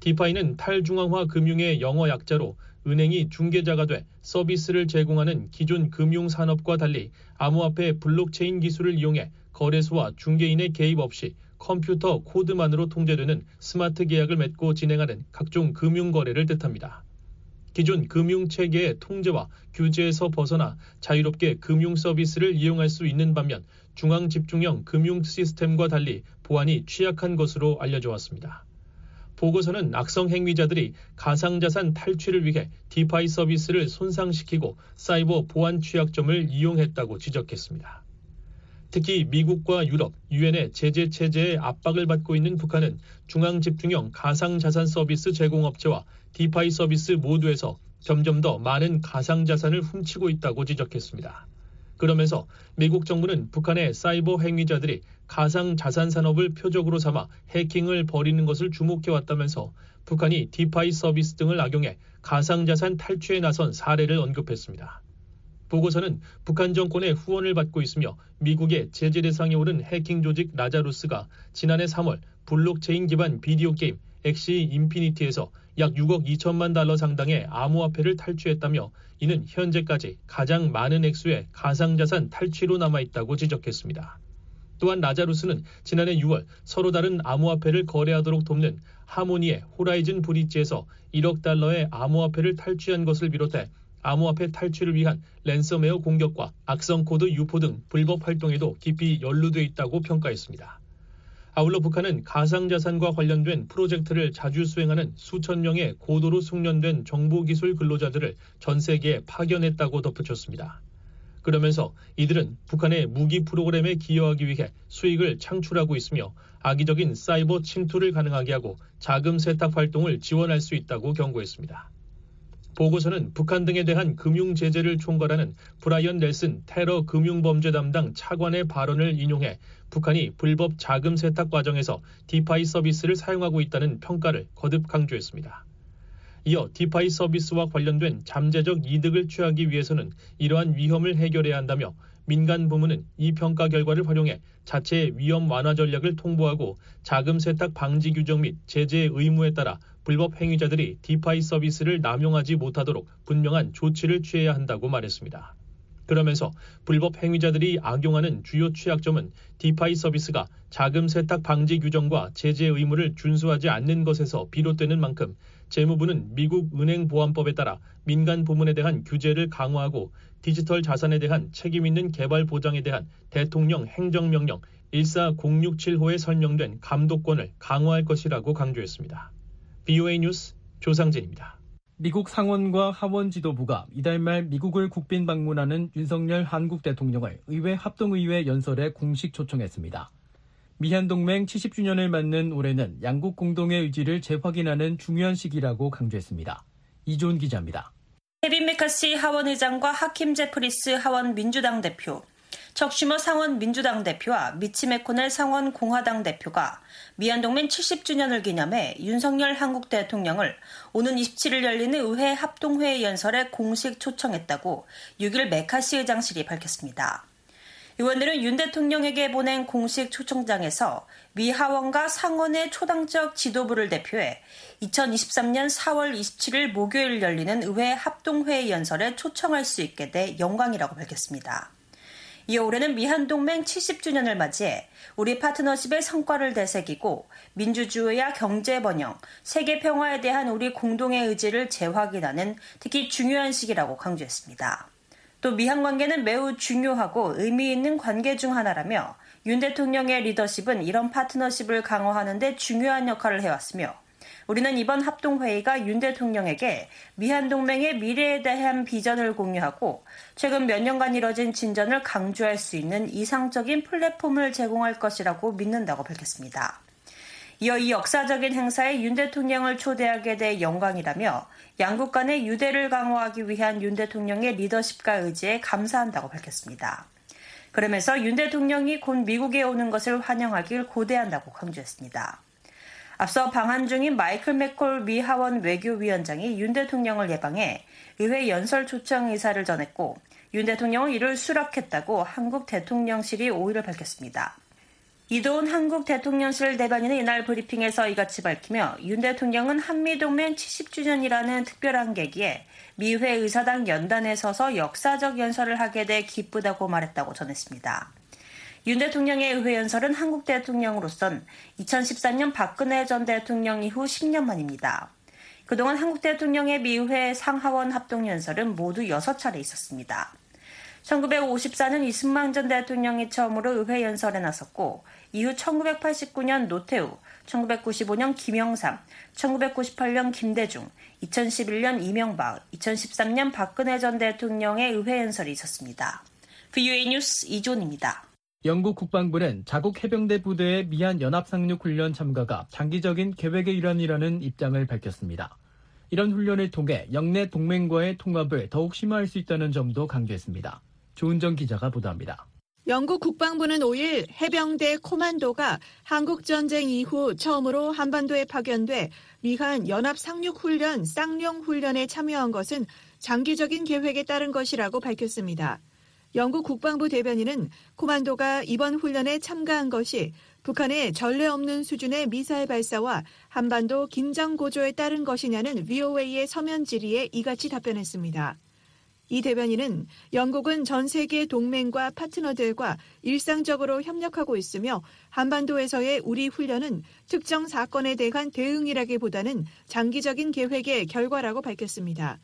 DeFi는 탈중앙화 금융의 영어 약자로 은행이 중개자가 돼 서비스를 제공하는 기존 금융산업과 달리 암호화폐 블록체인 기술을 이용해 거래소와 중개인의 개입 없이 컴퓨터 코드만으로 통제되는 스마트 계약을 맺고 진행하는 각종 금융 거래를 뜻합니다. 기존 금융 체계의 통제와 규제에서 벗어나 자유롭게 금융 서비스를 이용할 수 있는 반면 중앙 집중형 금융 시스템과 달리 보안이 취약한 것으로 알려져 왔습니다. 보고서는 악성 행위자들이 가상자산 탈취를 위해 DeFi 서비스를 손상시키고 사이버 보안 취약점을 이용했다고 지적했습니다. 특히 미국과 유럽, 유엔의 제재 체제에 압박을 받고 있는 북한은 중앙 집중형 가상자산 서비스 제공업체와 디파이 서비스 모두에서 점점 더 많은 가상자산을 훔치고 있다고 지적했습니다. 그러면서 미국 정부는 북한의 사이버 행위자들이 가상 자산 산업을 표적으로 삼아 해킹을 벌이는 것을 주목해 왔다면서 북한이 디파이 서비스 등을 악용해 가상 자산 탈취에 나선 사례를 언급했습니다. 보고서는 북한 정권의 후원을 받고 있으며 미국의 제재 대상에 오른 해킹 조직 라자루스가 지난해 3월 블록체인 기반 비디오 게임 엑시 인피니티에서 약 6억 2천만 달러 상당의 암호화폐를 탈취했다며 이는 현재까지 가장 많은 액수의 가상자산 탈취로 남아있다고 지적했습니다. 또한 라자루스는 지난해 6월 서로 다른 암호화폐를 거래하도록 돕는 하모니의 호라이즌 브릿지에서 1억 달러의 암호화폐를 탈취한 것을 비롯해 암호화폐 탈취를 위한 랜섬웨어 공격과 악성 코드 유포 등 불법 활동에도 깊이 연루돼 있다고 평가했습니다. 아울러 북한은 가상자산과 관련된 프로젝트를 자주 수행하는 수천 명의 고도로 숙련된 정보기술 근로자들을 전 세계에 파견했다고 덧붙였습니다. 그러면서 이들은 북한의 무기 프로그램에 기여하기 위해 수익을 창출하고 있으며 악의적인 사이버 침투를 가능하게 하고 자금 세탁 활동을 지원할 수 있다고 경고했습니다. 보고서는 북한 등에 대한 금융 제재를 총괄하는 브라이언 넬슨 테러 금융 범죄 담당 차관의 발언을 인용해 북한이 불법 자금 세탁 과정에서 DeFi 서비스를 사용하고 있다는 평가를 거듭 강조했습니다. 이어 DeFi 서비스와 관련된 잠재적 이득을 취하기 위해서는 이러한 위험을 해결해야 한다며 민간 부문은 이 평가 결과를 활용해 자체의 위험 완화 전략을 통보하고 자금 세탁 방지 규정 및 제재 의무에 따라 불법 행위자들이 디파이 서비스를 남용하지 못하도록 분명한 조치를 취해야 한다고 말했습니다. 그러면서 불법 행위자들이 악용하는 주요 취약점은 디파이 서비스가 자금 세탁 방지 규정과 제재 의무를 준수하지 않는 것에서 비롯되는 만큼 재무부는 미국 은행보안법에 따라 민간 부문에 대한 규제를 강화하고 디지털 자산에 대한 책임 있는 개발 보장에 대한 대통령 행정명령 14067호에 설명된 감독권을 강화할 것이라고 강조했습니다. BOA 뉴스 조상진입니다. 미국 상원과 하원 지도부가 이달 말 미국을 국빈 방문하는 윤석열 한국 대통령을 의회 합동의회 연설에 공식 초청했습니다. 미한 동맹 70주년을 맞는 올해는 양국 공동의 의지를 재확인하는 중요한 시기라고 강조했습니다. 이조은 기자입니다. 케빈 매카시 하원 의장과 하킴 제프리스 하원 민주당 대표, 척 슈머 상원 민주당 대표와 미치 매코넬 상원 공화당 대표가 미한동맹 70주년을 기념해 윤석열 한국 대통령을 오는 27일 열리는 의회 합동회의 연설에 공식 초청했다고 6일 매카시 의장실이 밝혔습니다. 의원들은 윤 대통령에게 보낸 공식 초청장에서 미 하원과 상원의 초당적 지도부를 대표해 2023년 4월 27일 목요일 열리는 의회 합동회의 연설에 초청할 수 있게 돼 영광이라고 밝혔습니다. 이어 올해는 미한동맹 70주년을 맞이해 우리 파트너십의 성과를 되새기고 민주주의와 경제 번영, 세계 평화에 대한 우리 공동의 의지를 재확인하는 특히 중요한 시기라고 강조했습니다. 또 미한 관계는 매우 중요하고 의미 있는 관계 중 하나라며 윤 대통령의 리더십은 이런 파트너십을 강화하는 데 중요한 역할을 해왔으며 우리는 이번 합동회의가 윤 대통령에게 미한 동맹의 미래에 대한 비전을 공유하고 최근 몇 년간 이뤄진 진전을 강조할 수 있는 이상적인 플랫폼을 제공할 것이라고 믿는다고 밝혔습니다. 이어 이 역사적인 행사에 윤 대통령을 초대하게 돼 영광이라며 양국 간의 유대를 강화하기 위한 윤 대통령의 리더십과 의지에 감사한다고 밝혔습니다. 그러면서 윤 대통령이 곧 미국에 오는 것을 환영하길 고대한다고 강조했습니다. 앞서 방한 중인 마이클 맥콜 미 하원 외교위원장이 윤 대통령을 예방해 의회 연설 초청 의사를 전했고 윤 대통령은 이를 수락했다고 한국 대통령실이 5일을 밝혔습니다. 이도훈 한국 대통령실 대변인은 이날 브리핑에서 이같이 밝히며 윤 대통령은 한미동맹 70주년이라는 특별한 계기에 미회 의사당 연단에 서서 역사적 연설을 하게 돼 기쁘다고 말했다고 전했습니다. 윤 대통령의 의회 연설은 한국 대통령으로선 2013년 박근혜 전 대통령 이후 10년 만입니다. 그동안 한국 대통령의 미회 상하원 합동연설은 모두 6차례 있었습니다. 1954년 이승만 전 대통령이 처음으로 의회 연설에 나섰고 이후 1989년 노태우, 1995년 김영삼, 1998년 김대중, 2011년 이명박, 2013년 박근혜 전 대통령의 의회 연설이 있었습니다. VOA 뉴스 이존입니다. 영국 국방부는 자국 해병대 부대의 미한 연합상륙 훈련 참가가 장기적인 계획의 일환이라는 입장을 밝혔습니다. 이런 훈련을 통해 영내 동맹과의 통합을 더욱 심화할 수 있다는 점도 강조했습니다. 조은정 기자가 보도합니다. 영국 국방부는 5일 해병대 코만도가 한국전쟁 이후 처음으로 한반도에 파견돼 미한 연합상륙훈련 쌍용훈련에 참여한 것은 장기적인 계획에 따른 것이라고 밝혔습니다. 영국 국방부 대변인은 코만도가 이번 훈련에 참가한 것이 북한의 전례 없는 수준의 미사일 발사와 한반도 긴장 고조에 따른 것이냐는 VOA의 서면 질의에 이같이 답변했습니다. 이 대변인은 영국은 전 세계 동맹과 파트너들과 일상적으로 협력하고 있으며 한반도에서의 우리 훈련은 특정 사건에 대한 대응이라기보다는 장기적인 계획의 결과라고 밝혔습니다.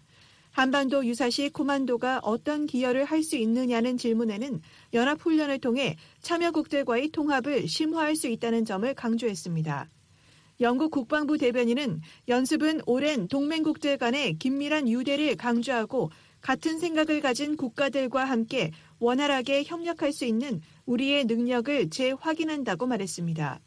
한반도 유사시 코만도가 어떤 기여를 할 수 있느냐는 질문에는 연합훈련을 통해 참여국들과의 통합을 심화할 수 있다는 점을 강조했습니다. 영국 국방부 대변인은 연습은 오랜 동맹국들 간의 긴밀한 유대를 강조하고 같은 생각을 가진 국가들과 함께 원활하게 협력할 수 있는 우리의 능력을 재확인한다고 말했습니다.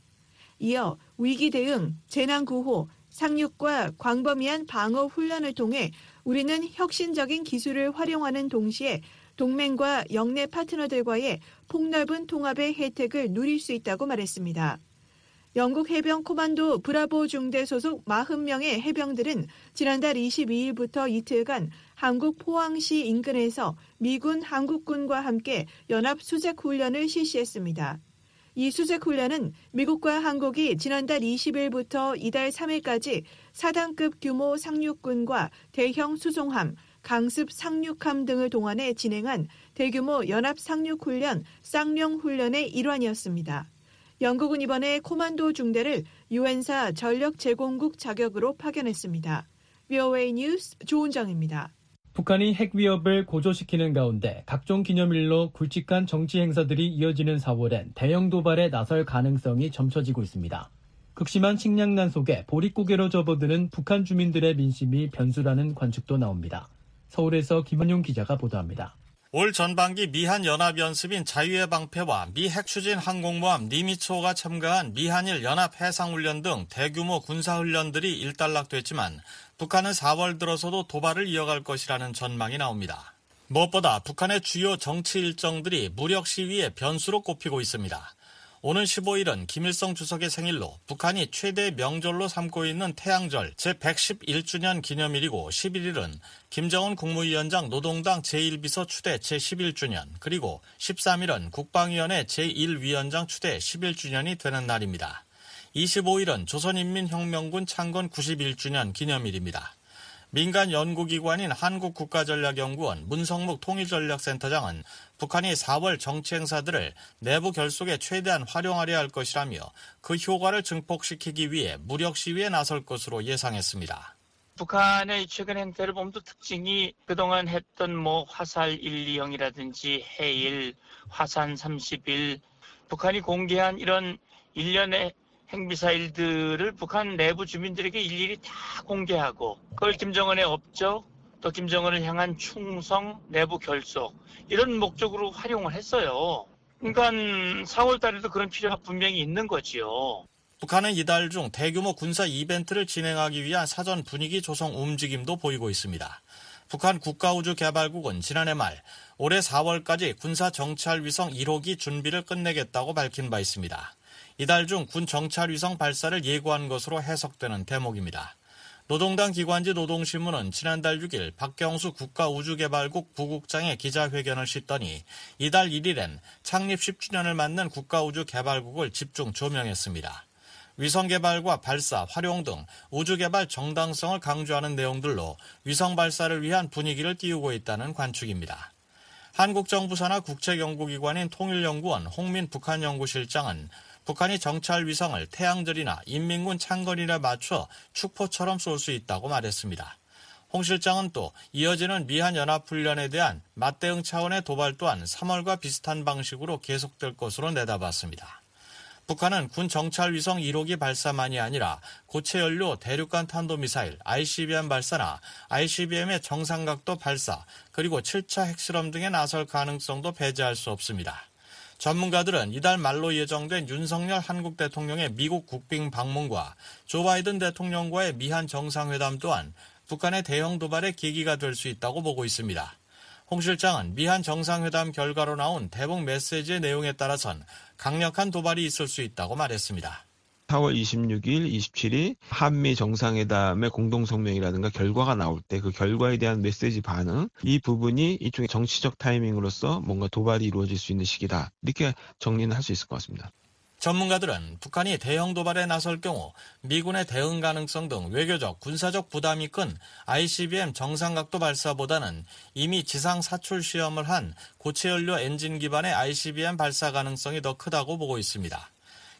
이어 위기 대응, 재난 구호, 상륙과 광범위한 방어 훈련을 통해 우리는 혁신적인 기술을 활용하는 동시에 동맹과 영내 파트너들과의 폭넓은 통합의 혜택을 누릴 수 있다고 말했습니다. 영국 해병 코만도 브라보 중대 소속 40명의 해병들은 지난달 22일부터 이틀간 한국 포항시 인근에서 미군 한국군과 함께 연합 수색 훈련을 실시했습니다. 이 수색 훈련은 미국과 한국이 지난달 20일부터 이달 3일까지 4단급 규모 상륙군과 대형 수송함, 강습 상륙함 등을 동원해 진행한 대규모 연합 상륙 훈련 쌍용훈련의 일환이었습니다. 영국은 이번에 코만도 중대를 유엔사 전력 제공국 자격으로 파견했습니다. VOA 뉴스 조은정입니다. 북한이 핵 위협을 고조시키는 가운데 각종 기념일로 굵직한 정치 행사들이 이어지는 4월엔 대형 도발에 나설 가능성이 점쳐지고 있습니다. 극심한 식량난 속에 보릿고개로 접어드는 북한 주민들의 민심이 변수라는 관측도 나옵니다. 서울에서 김원용 기자가 보도합니다. 올 전반기 미한 연합연습인 자유의 방패와 미 핵추진 항공모함 니미초가 참가한 미한일 연합 해상훈련 등 대규모 군사훈련들이 일단락됐지만 북한은 4월 들어서도 도발을 이어갈 것이라는 전망이 나옵니다. 무엇보다 북한의 주요 정치 일정들이 무력 시위의 변수로 꼽히고 있습니다. 오는 15일은 김일성 주석의 생일로 북한이 최대 명절로 삼고 있는 태양절 제111주년 기념일이고 11일은 김정은 국무위원장 노동당 제1비서 추대 제11주년 그리고 13일은 국방위원회 제1위원장 추대 11주년이 되는 날입니다. 25일은 조선인민혁명군 창건 91주년 기념일입니다. 민간 연구기관인 한국국가전략연구원 문성묵 통일전략센터장은 북한이 4월 정치 행사들을 내부 결속에 최대한 활용하려 할 것이라며 그 효과를 증폭시키기 위해 무력 시위에 나설 것으로 예상했습니다. 북한의 최근 행태를 보면 또 특징이 그동안 했던 뭐 화살 120이라든지 해일, 화산 30일, 북한이 공개한 이런 일련의 핵미사일들을 북한 내부 주민들에게 일일이 다 공개하고 그걸 김정은의 업적 또 김정은을 향한 충성 내부 결속 이런 목적으로 활용을 했어요. 그러니까 4월 달에도 그런 필요가 분명히 있는 거지요. 북한은 이달 중 대규모 군사 이벤트를 진행하기 위한 사전 분위기 조성 움직임도 보이고 있습니다. 북한 국가우주개발국은 지난해 말 올해 4월까지 군사 정찰 위성 1호기 준비를 끝내겠다고 밝힌 바 있습니다. 이달 중 군 정찰 위성 발사를 예고한 것으로 해석되는 대목입니다. 노동당 기관지 노동신문은 지난달 6일 박경수 국가우주개발국 부국장의 기자회견을 싣더니 이달 1일엔 창립 10주년을 맞는 국가우주개발국을 집중 조명했습니다. 위성 개발과 발사, 활용 등 우주 개발 정당성을 강조하는 내용들로 위성 발사를 위한 분위기를 띄우고 있다는 관측입니다. 한국 정부 산하 국책연구기관인 통일연구원 홍민 북한연구실장은 북한이 정찰 위성을 태양절이나 인민군 창건일에 맞춰 축포처럼 쏠 수 있다고 말했습니다. 홍 실장은 또 이어지는 미한 연합훈련에 대한 맞대응 차원의 도발 또한 3월과 비슷한 방식으로 계속될 것으로 내다봤습니다. 북한은 군 정찰 위성 1호기 발사만이 아니라 고체 연료 대륙간 탄도미사일 ICBM 발사나 ICBM의 정상각도 발사 그리고 7차 핵실험 등에 나설 가능성도 배제할 수 없습니다. 전문가들은 이달 말로 예정된 윤석열 한국 대통령의 미국 국빈 방문과 조 바이든 대통령과의 미한 정상회담 또한 북한의 대형 도발의 계기가 될 수 있다고 보고 있습니다. 홍 실장은 미한 정상회담 결과로 나온 대북 메시지의 내용에 따라선 강력한 도발이 있을 수 있다고 말했습니다. 4월 26일, 27일 한미 정상회담의 공동성명이라든가 결과가 나올 때 그 결과에 대한 메시지 반응 이 부분이 일종의 정치적 타이밍으로서 뭔가 도발이 이루어질 수 있는 시기다. 이렇게 정리는 할 수 있을 것 같습니다. 전문가들은 북한이 대형 도발에 나설 경우 미군의 대응 가능성 등 외교적, 군사적 부담이 큰 ICBM 정상각도 발사보다는 이미 지상 사출 시험을 한 고체 연료 엔진 기반의 ICBM 발사 가능성이 더 크다고 보고 있습니다.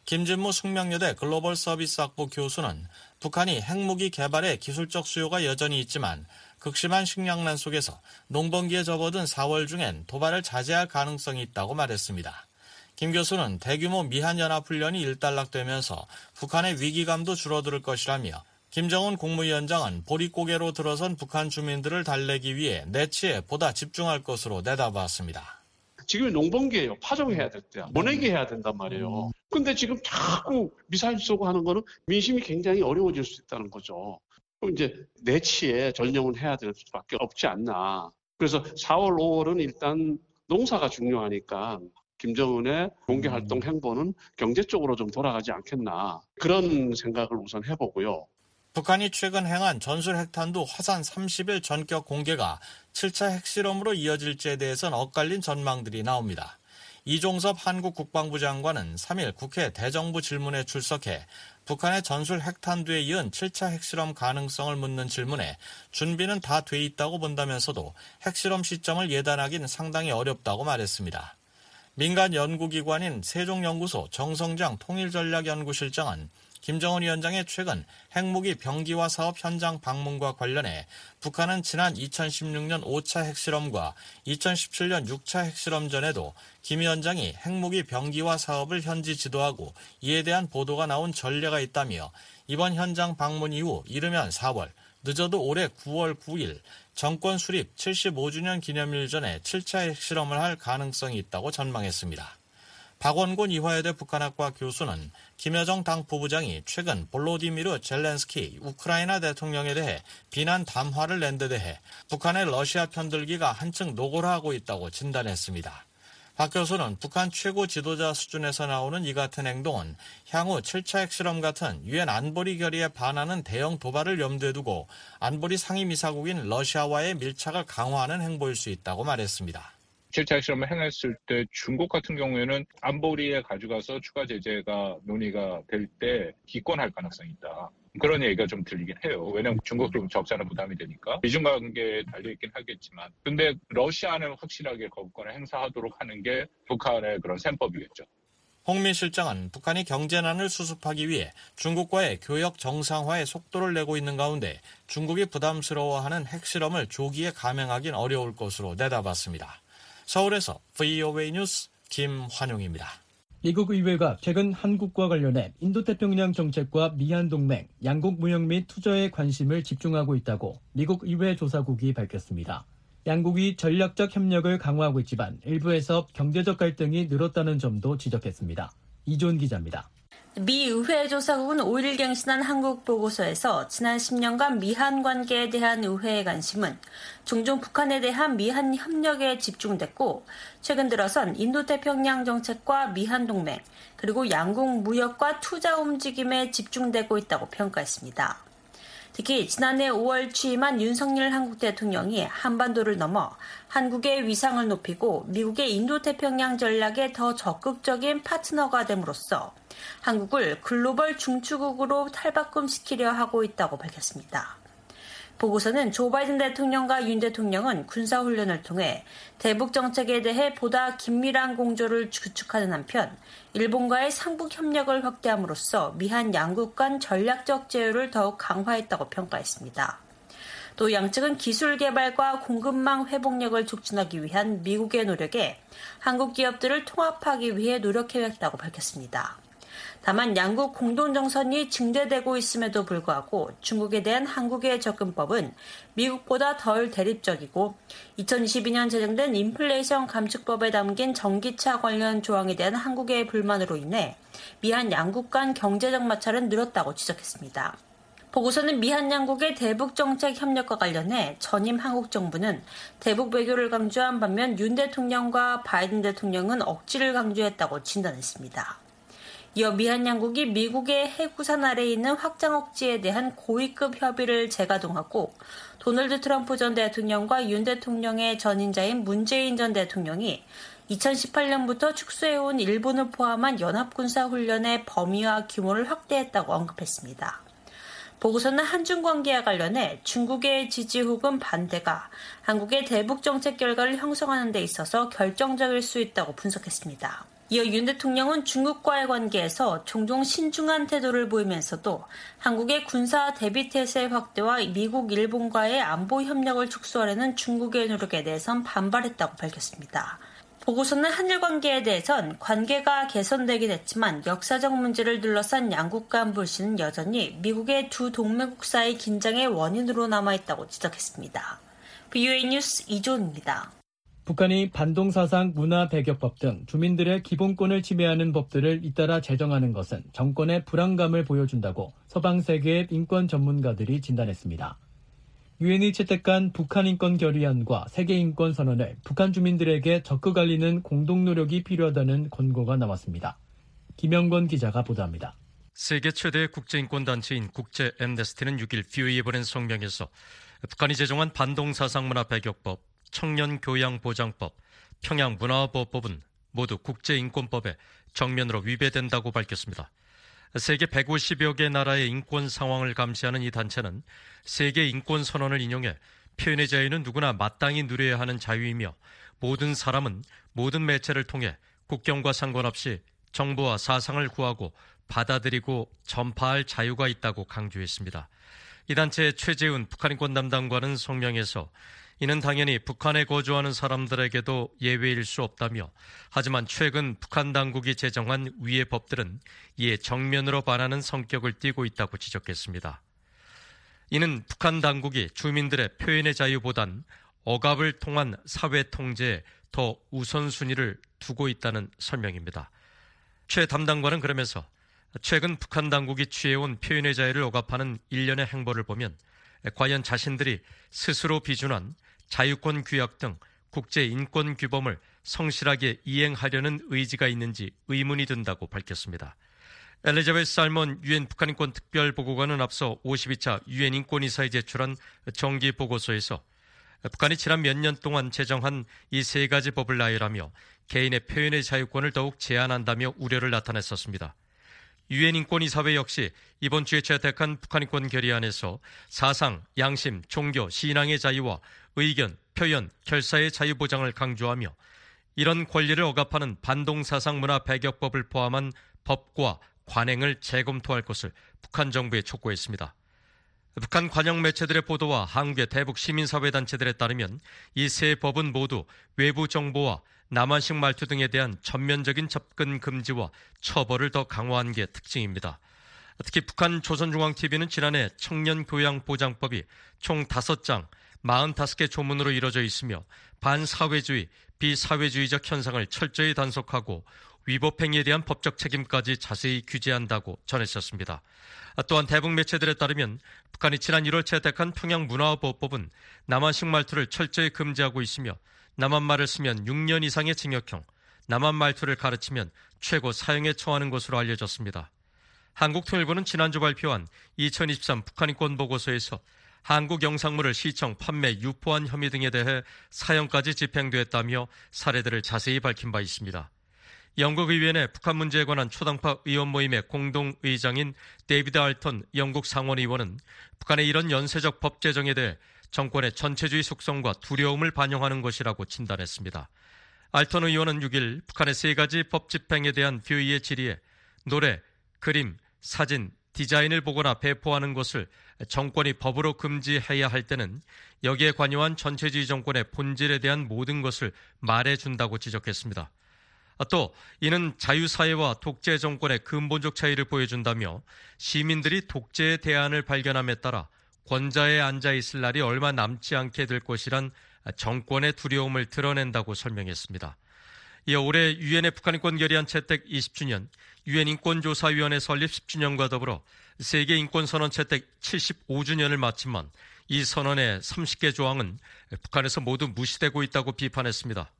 김진무 숙명여대 글로벌 서비스 학부 교수는 북한이 핵무기 개발에 기술적 수요가 여전히 있지만 극심한 식량난 속에서 농번기에 접어든 4월 중엔 도발을 자제할 가능성이 있다고 말했습니다. 김 교수는 대규모 미한연합훈련이 일단락되면서 북한의 위기감도 줄어들 것이라며 김정은 국무위원장은 보릿고개로 들어선 북한 주민들을 달래기 위해 내치에 보다 집중할 것으로 내다봤습니다. 지금 농번기예요. 파종해야 될 때야. 모내기 해야 된단 말이에요. 근데 지금 자꾸 미사일 쏘고 하는 거는 민심이 굉장히 어려워질 수 있다는 거죠. 그럼 이제 내치에 전령을 해야 될 수밖에 없지 않나. 그래서 4월, 5월은 일단 농사가 중요하니까 김정은의 공개 활동 행보는 경제 쪽으로 좀 돌아가지 않겠나. 그런 생각을 우선 해보고요. 북한이 최근 행한 전술 핵탄두 화산 30일 전격 공개가 7차 핵실험으로 이어질지에 대해서는 엇갈린 전망들이 나옵니다. 이종섭 한국 국방부 장관은 3일 국회 대정부 질문에 출석해 북한의 전술 핵탄두에 이은 7차 핵실험 가능성을 묻는 질문에 준비는 다 돼 있다고 본다면서도 핵실험 시점을 예단하기는 상당히 어렵다고 말했습니다. 민간 연구기관인 세종연구소 정성장 통일전략연구실장은 김정은 위원장의 최근 핵무기 병기화 사업 현장 방문과 관련해 북한은 지난 2016년 5차 핵실험과 2017년 6차 핵실험 전에도 김 위원장이 핵무기 병기화 사업을 현지 지도하고 이에 대한 보도가 나온 전례가 있다며 이번 현장 방문 이후 이르면 4월, 늦어도 올해 9월 9일 정권 수립 75주년 기념일 전에 7차 핵실험을 할 가능성이 있다고 전망했습니다. 박원곤 이화여대 북한학과 교수는 김여정 당 부부장이 최근 볼로디미르 젤렌스키 우크라이나 대통령에 대해 비난 담화를 낸 데 대해 북한의 러시아 편들기가 한층 노골화하고 있다고 진단했습니다. 박 교수는 북한 최고 지도자 수준에서 나오는 이 같은 행동은 향후 7차 핵실험 같은 유엔 안보리 결의에 반하는 대형 도발을 염두에 두고 안보리 상임이사국인 러시아와의 밀착을 강화하는 행보일 수 있다고 말했습니다. 7차 실험을 행했을 때 중국 같은 경우에는 안보리에 가져가서 추가 제재가 논의가 될 때 기권할 가능성이 있다. 그런 얘기가 좀 들리긴 해요. 왜냐하면 중국도 적자는 부담이 되니까. 미중 관계에 달려있긴 하겠지만. 근데 러시아는 확실하게 거부권을 행사하도록 하는 게 북한의 그런 셈법이겠죠. 홍민 실장은 북한이 경제난을 수습하기 위해 중국과의 교역 정상화에 속도를 내고 있는 가운데 중국이 부담스러워하는 핵실험을 조기에 감행하긴 어려울 것으로 내다봤습니다. 서울에서 VOA 뉴스 김환용입니다. 미국 의회가 최근 한국과 관련해 인도태평양 정책과 미한 동맹, 양국 무역 및 투자에 관심을 집중하고 있다고 미국 의회 조사국이 밝혔습니다. 양국이 전략적 협력을 강화하고 있지만 일부에서 경제적 갈등이 늘었다는 점도 지적했습니다. 이존 기자입니다. 미 의회 조사국은 5일 갱신한 한국 보고서에서 지난 10년간 미한 관계에 대한 의회의 관심은 종종 북한에 대한 미한 협력에 집중됐고 최근 들어선 인도태평양 정책과 미한 동맹 그리고 양국 무역과 투자 움직임에 집중되고 있다고 평가했습니다. 특히 지난해 5월 취임한 윤석열 한국 대통령이 한반도를 넘어 한국의 위상을 높이고 미국의 인도태평양 전략에 더 적극적인 파트너가 됨으로써 한국을 글로벌 중추국으로 탈바꿈시키려 하고 있다고 밝혔습니다. 보고서는 조 바이든 대통령과 윤 대통령은 군사훈련을 통해 대북 정책에 대해 보다 긴밀한 공조를 구축하는 한편 일본과의 상북 협력을 확대함으로써 미한 양국 간 전략적 제휴를 더욱 강화했다고 평가했습니다. 또 양측은 기술 개발과 공급망 회복력을 촉진하기 위한 미국의 노력에 한국 기업들을 통합하기 위해 노력해왔다고 밝혔습니다. 다만 양국 공동 정선이 증대되고 있음에도 불구하고 중국에 대한 한국의 접근법은 미국보다 덜 대립적이고 2022년 제정된 인플레이션 감축법에 담긴 전기차 관련 조항에 대한 한국의 불만으로 인해 미한 양국 간 경제적 마찰은 늘었다고 지적했습니다. 보고서는 미한 양국의 대북 정책 협력과 관련해 전임 한국 정부는 대북 외교를 강조한 반면 윤 대통령과 바이든 대통령은 억지를 강조했다고 진단했습니다. 이어 미한 양국이 미국의 해구산 아래에 있는 확장 억지에 대한 고위급 협의를 재가동하고 도널드 트럼프 전 대통령과 윤 대통령의 전인자인 문재인 전 대통령이 2018년부터 축소해온 일본을 포함한 연합군사훈련의 범위와 규모를 확대했다고 언급했습니다. 보고서는 한중 관계와 관련해 중국의 지지 혹은 반대가 한국의 대북 정책 결과를 형성하는 데 있어서 결정적일 수 있다고 분석했습니다. 이어 윤 대통령은 중국과의 관계에서 종종 신중한 태도를 보이면서도 한국의 군사 대비 태세 확대와 미국, 일본과의 안보 협력을 축소하려는 중국의 노력에 대해선 반발했다고 밝혔습니다. 보고서는 한일 관계에 대해선 관계가 개선되긴 했지만 역사적 문제를 둘러싼 양국 간 불신은 여전히 미국의 두 동맹국 사이 긴장의 원인으로 남아있다고 지적했습니다. VOA 뉴스 이조은입니다. 북한이 반동사상 문화 배격법 등 주민들의 기본권을 침해하는 법들을 잇따라 제정하는 것은 정권의 불안감을 보여준다고 서방 세계의 인권 전문가들이 진단했습니다. 유엔이 채택한 북한 인권 결의안과 세계 인권 선언을 북한 주민들에게 적극 알리는 공동 노력이 필요하다는 권고가 나왔습니다. 김영권 기자가 보도합니다. 세계 최대 국제인권단체인 국제 앰네스티는 6일 VOA에 보낸 성명에서 북한이 제정한 반동사상문화 배격법, 청년교양보장법, 평양문화보호법은 모두 국제인권법에 정면으로 위배된다고 밝혔습니다. 세계 150여 개 나라의 인권 상황을 감시하는 이 단체는 세계 인권 선언을 인용해 표현의 자유는 누구나 마땅히 누려야 하는 자유이며 모든 사람은 모든 매체를 통해 국경과 상관없이 정보와 사상을 구하고 받아들이고 전파할 자유가 있다고 강조했습니다. 이 단체의 최재훈 북한인권 담당관은 성명에서 이는 당연히 북한에 거주하는 사람들에게도 예외일 수 없다며 하지만 최근 북한 당국이 제정한 위의 법들은 이에 정면으로 반하는 성격을 띠고 있다고 지적했습니다. 이는 북한 당국이 주민들의 표현의 자유보단 억압을 통한 사회 통제에 더 우선순위를 두고 있다는 설명입니다. 최 담당관은 그러면서 최근 북한 당국이 취해온 표현의 자유를 억압하는 일련의 행보를 보면 과연 자신들이 스스로 비준한 자유권 규약 등 국제 인권 규범을 성실하게 이행하려는 의지가 있는지 의문이 든다고 밝혔습니다. 엘리자베스 살몬 유엔 북한인권 특별보고관은 앞서 52차 유엔 인권이사에 제출한 정기 보고서에서 북한이 지난 몇 년 동안 제정한 이 세 가지 법을 나열하며 개인의 표현의 자유권을 더욱 제한한다며 우려를 나타냈었습니다. 유엔 인권이사회 역시 이번 주에 채택한 북한 인권 결의안에서 사상, 양심, 종교, 신앙의 자유와 의견, 표현, 결사의 자유 보장을 강조하며 이런 권리를 억압하는 반동사상 문화 배격법을 포함한 법과 관행을 재검토할 것을 북한 정부에 촉구했습니다. 북한 관영 매체들의 보도와 한국의 대북 시민사회 단체들에 따르면 이 세 법은 모두 외부 정보와 남한식 말투 등에 대한 전면적인 접근 금지와 처벌을 더 강화한 게 특징입니다. 특히 북한 조선중앙TV는 지난해 청년교양보장법이 총 5장 45개 조문으로 이뤄져 있으며 반사회주의, 비사회주의적 현상을 철저히 단속하고 위법행위에 대한 법적 책임까지 자세히 규제한다고 전했었습니다. 또한 대북 매체들에 따르면 북한이 지난 1월 채택한 평양문화보호법은 남한식 말투를 철저히 금지하고 있으며 남한말을 쓰면 6년 이상의 징역형, 남한 말투를 가르치면 최고 사형에 처하는 것으로 알려졌습니다. 한국통일부는 지난주 발표한 2023 북한 인권 보고서에서 한국 영상물을 시청, 판매, 유포한 혐의 등에 대해 사형까지 집행됐다며 사례들을 자세히 밝힌 바 있습니다. 영국 의회 내 북한 문제에 관한 초당파 의원 모임의 공동 의장인 데이비드 알턴 영국 상원 의원은 북한의 이런 연쇄적 법 제정에 대해 정권의 전체주의 속성과 두려움을 반영하는 것이라고 진단했습니다. 알턴 의원은 6일 북한의 세 가지 법 집행에 대한 VOA의 질의에 노래, 그림, 사진, 디자인을 보거나 배포하는 것을 정권이 법으로 금지해야 할 때는 여기에 관여한 전체주의 정권의 본질에 대한 모든 것을 말해준다고 지적했습니다. 또 이는 자유사회와 독재 정권의 근본적 차이를 보여준다며 시민들이 독재의 대안을 발견함에 따라 권좌에 앉아 있을 날이 얼마 남지 않게 될 것이란 정권의 두려움을 드러낸다고 설명했습니다. 이어 올해 유엔의 북한인권 결의안 채택 20주년, 유엔 인권조사위원회 설립 10주년과 더불어 세계 인권 선언 채택 75주년을 마침만 이 선언의 30개 조항은 북한에서 모두 무시되고 있다고 비판했습니다.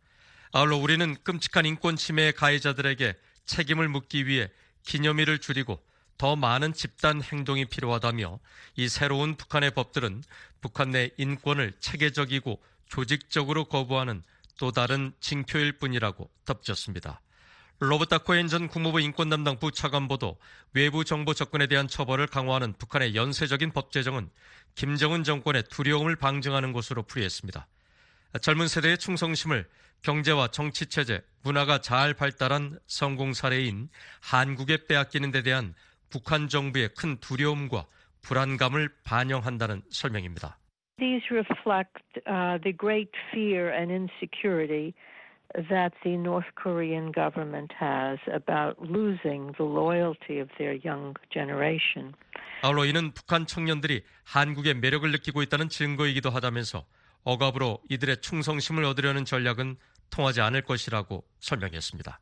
아울러 우리는 끔찍한 인권 침해의 가해자들에게 책임을 묻기 위해 기념일을 줄이고 더 많은 집단 행동이 필요하다며 이 새로운 북한의 법들은 북한 내 인권을 체계적이고 조직적으로 거부하는 또 다른 징표일 뿐이라고 덧붙였습니다. 로버타 코엔 전 국무부 인권 담당 부차관보도 외부 정보 접근에 대한 처벌을 강화하는 북한의 연쇄적인 법 제정은 김정은 정권의 두려움을 방증하는 것으로 풀이했습니다. 젊은 세대의 충성심을 경제와 정치 체제, 문화가 잘 발달한 성공 사례인 한국에 빼앗기는 데 대한 북한 정부의 큰 두려움과 불안감을 반영한다는 설명입니다. These reflect uh, the great fear and insecurity that the North Korean government has about losing the loyalty of their young generation. 아울러 이는 북한 청년들이 한국에 매력을 느끼고 있다는 증거이기도 하다면서 억압으로 이들의 충성심을 얻으려는 전략은 통하지 않을 것이라고 설명했습니다.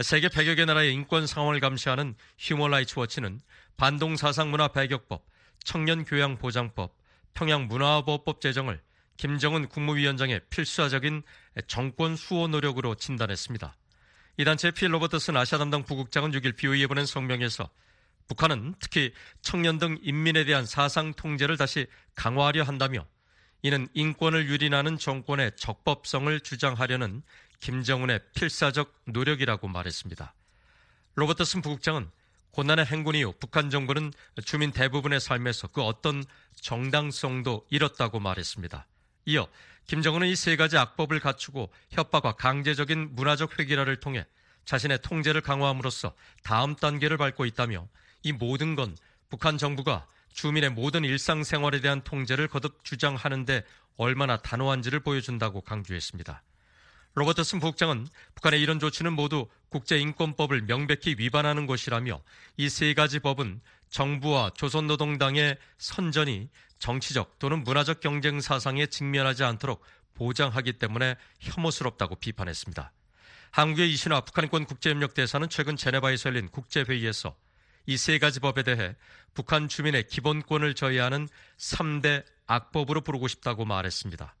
세계 100여 개 나라의 인권 상황을 감시하는 휴먼 라이츠 워치는 반동 사상 문화 배격법, 청년 교양 보장법, 평양 문화보호법 제정을 김정은 국무위원장의 필사적인 정권 수호 노력으로 진단했습니다. 이 단체 필 로버트슨 아시아 담당 부국장은 6일 VOA에 보낸 성명에서 북한은 특히 청년 등 인민에 대한 사상 통제를 다시 강화하려 한다며 이는 인권을 유린하는 정권의 적법성을 주장하려는 김정은의 필사적 노력이라고 말했습니다. 로버트슨 부국장은 고난의 행군 이후 북한 정부는 주민 대부분의 삶에서 그 어떤 정당성도 잃었다고 말했습니다. 이어 김정은은 이 세 가지 악법을 갖추고 협박과 강제적인 문화적 회기라를 통해 자신의 통제를 강화함으로써 다음 단계를 밟고 있다며 이 모든 건 북한 정부가 주민의 모든 일상생활에 대한 통제를 거듭 주장하는데 얼마나 단호한지를 보여준다고 강조했습니다. 로버트슨 부국장은 북한의 이런 조치는 모두 국제인권법을 명백히 위반하는 것이라며 이 세 가지 법은 정부와 조선노동당의 선전이 정치적 또는 문화적 경쟁 사상에 직면하지 않도록 보장하기 때문에 혐오스럽다고 비판했습니다. 한국의 이신화 북한인권 국제협력대사는 최근 제네바에서 열린 국제회의에서 이 세 가지 법에 대해 북한 주민의 기본권을 저해하는 3대 악법으로 부르고 싶다고 말했습니다.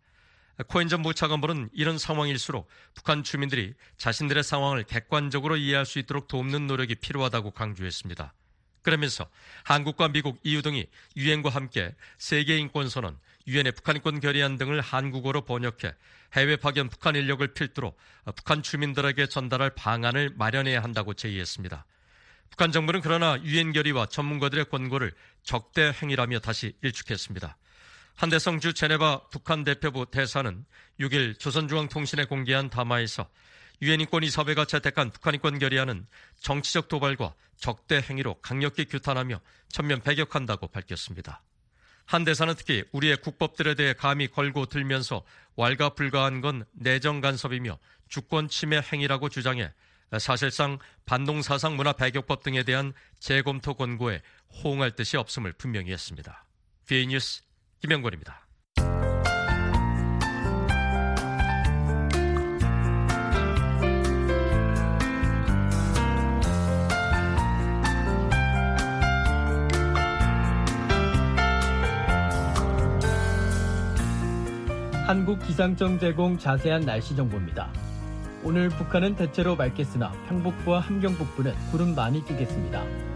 코엔 전 부차관보는 이런 상황일수록 북한 주민들이 자신들의 상황을 객관적으로 이해할 수 있도록 돕는 노력이 필요하다고 강조했습니다. 그러면서 한국과 미국, EU 등이 유엔과 함께 세계 인권 선언, 유엔의 북한 인권 결의안 등을 한국어로 번역해 해외 파견 북한 인력을 필두로 북한 주민들에게 전달할 방안을 마련해야 한다고 제의했습니다. 북한 정부는 그러나 유엔 결의와 전문가들의 권고를 적대 행위라며 다시 일축했습니다. 한대성 주 제네바 북한 대표부 대사는 6일 조선중앙통신에 공개한 담화에서 유엔 인권이사회가 채택한 북한 인권 결의안은 정치적 도발과 적대 행위로 강력히 규탄하며 전면 배격한다고 밝혔습니다. 한 대사는 특히 우리의 국법들에 대해 감히 걸고 들면서 왈가불가한 건 내정 간섭이며 주권 침해 행위라고 주장해 사실상 반동사상 문화 배격법 등에 대한 재검토 권고에 호응할 뜻이 없음을 분명히 했습니다. 비이 뉴스 김영권입니다. 한국 기상청 제공 자세한 날씨 정보입니다. 오늘 북한은 대체로 맑겠으나 평북과 함경 북부는 구름 많이 끼겠습니다.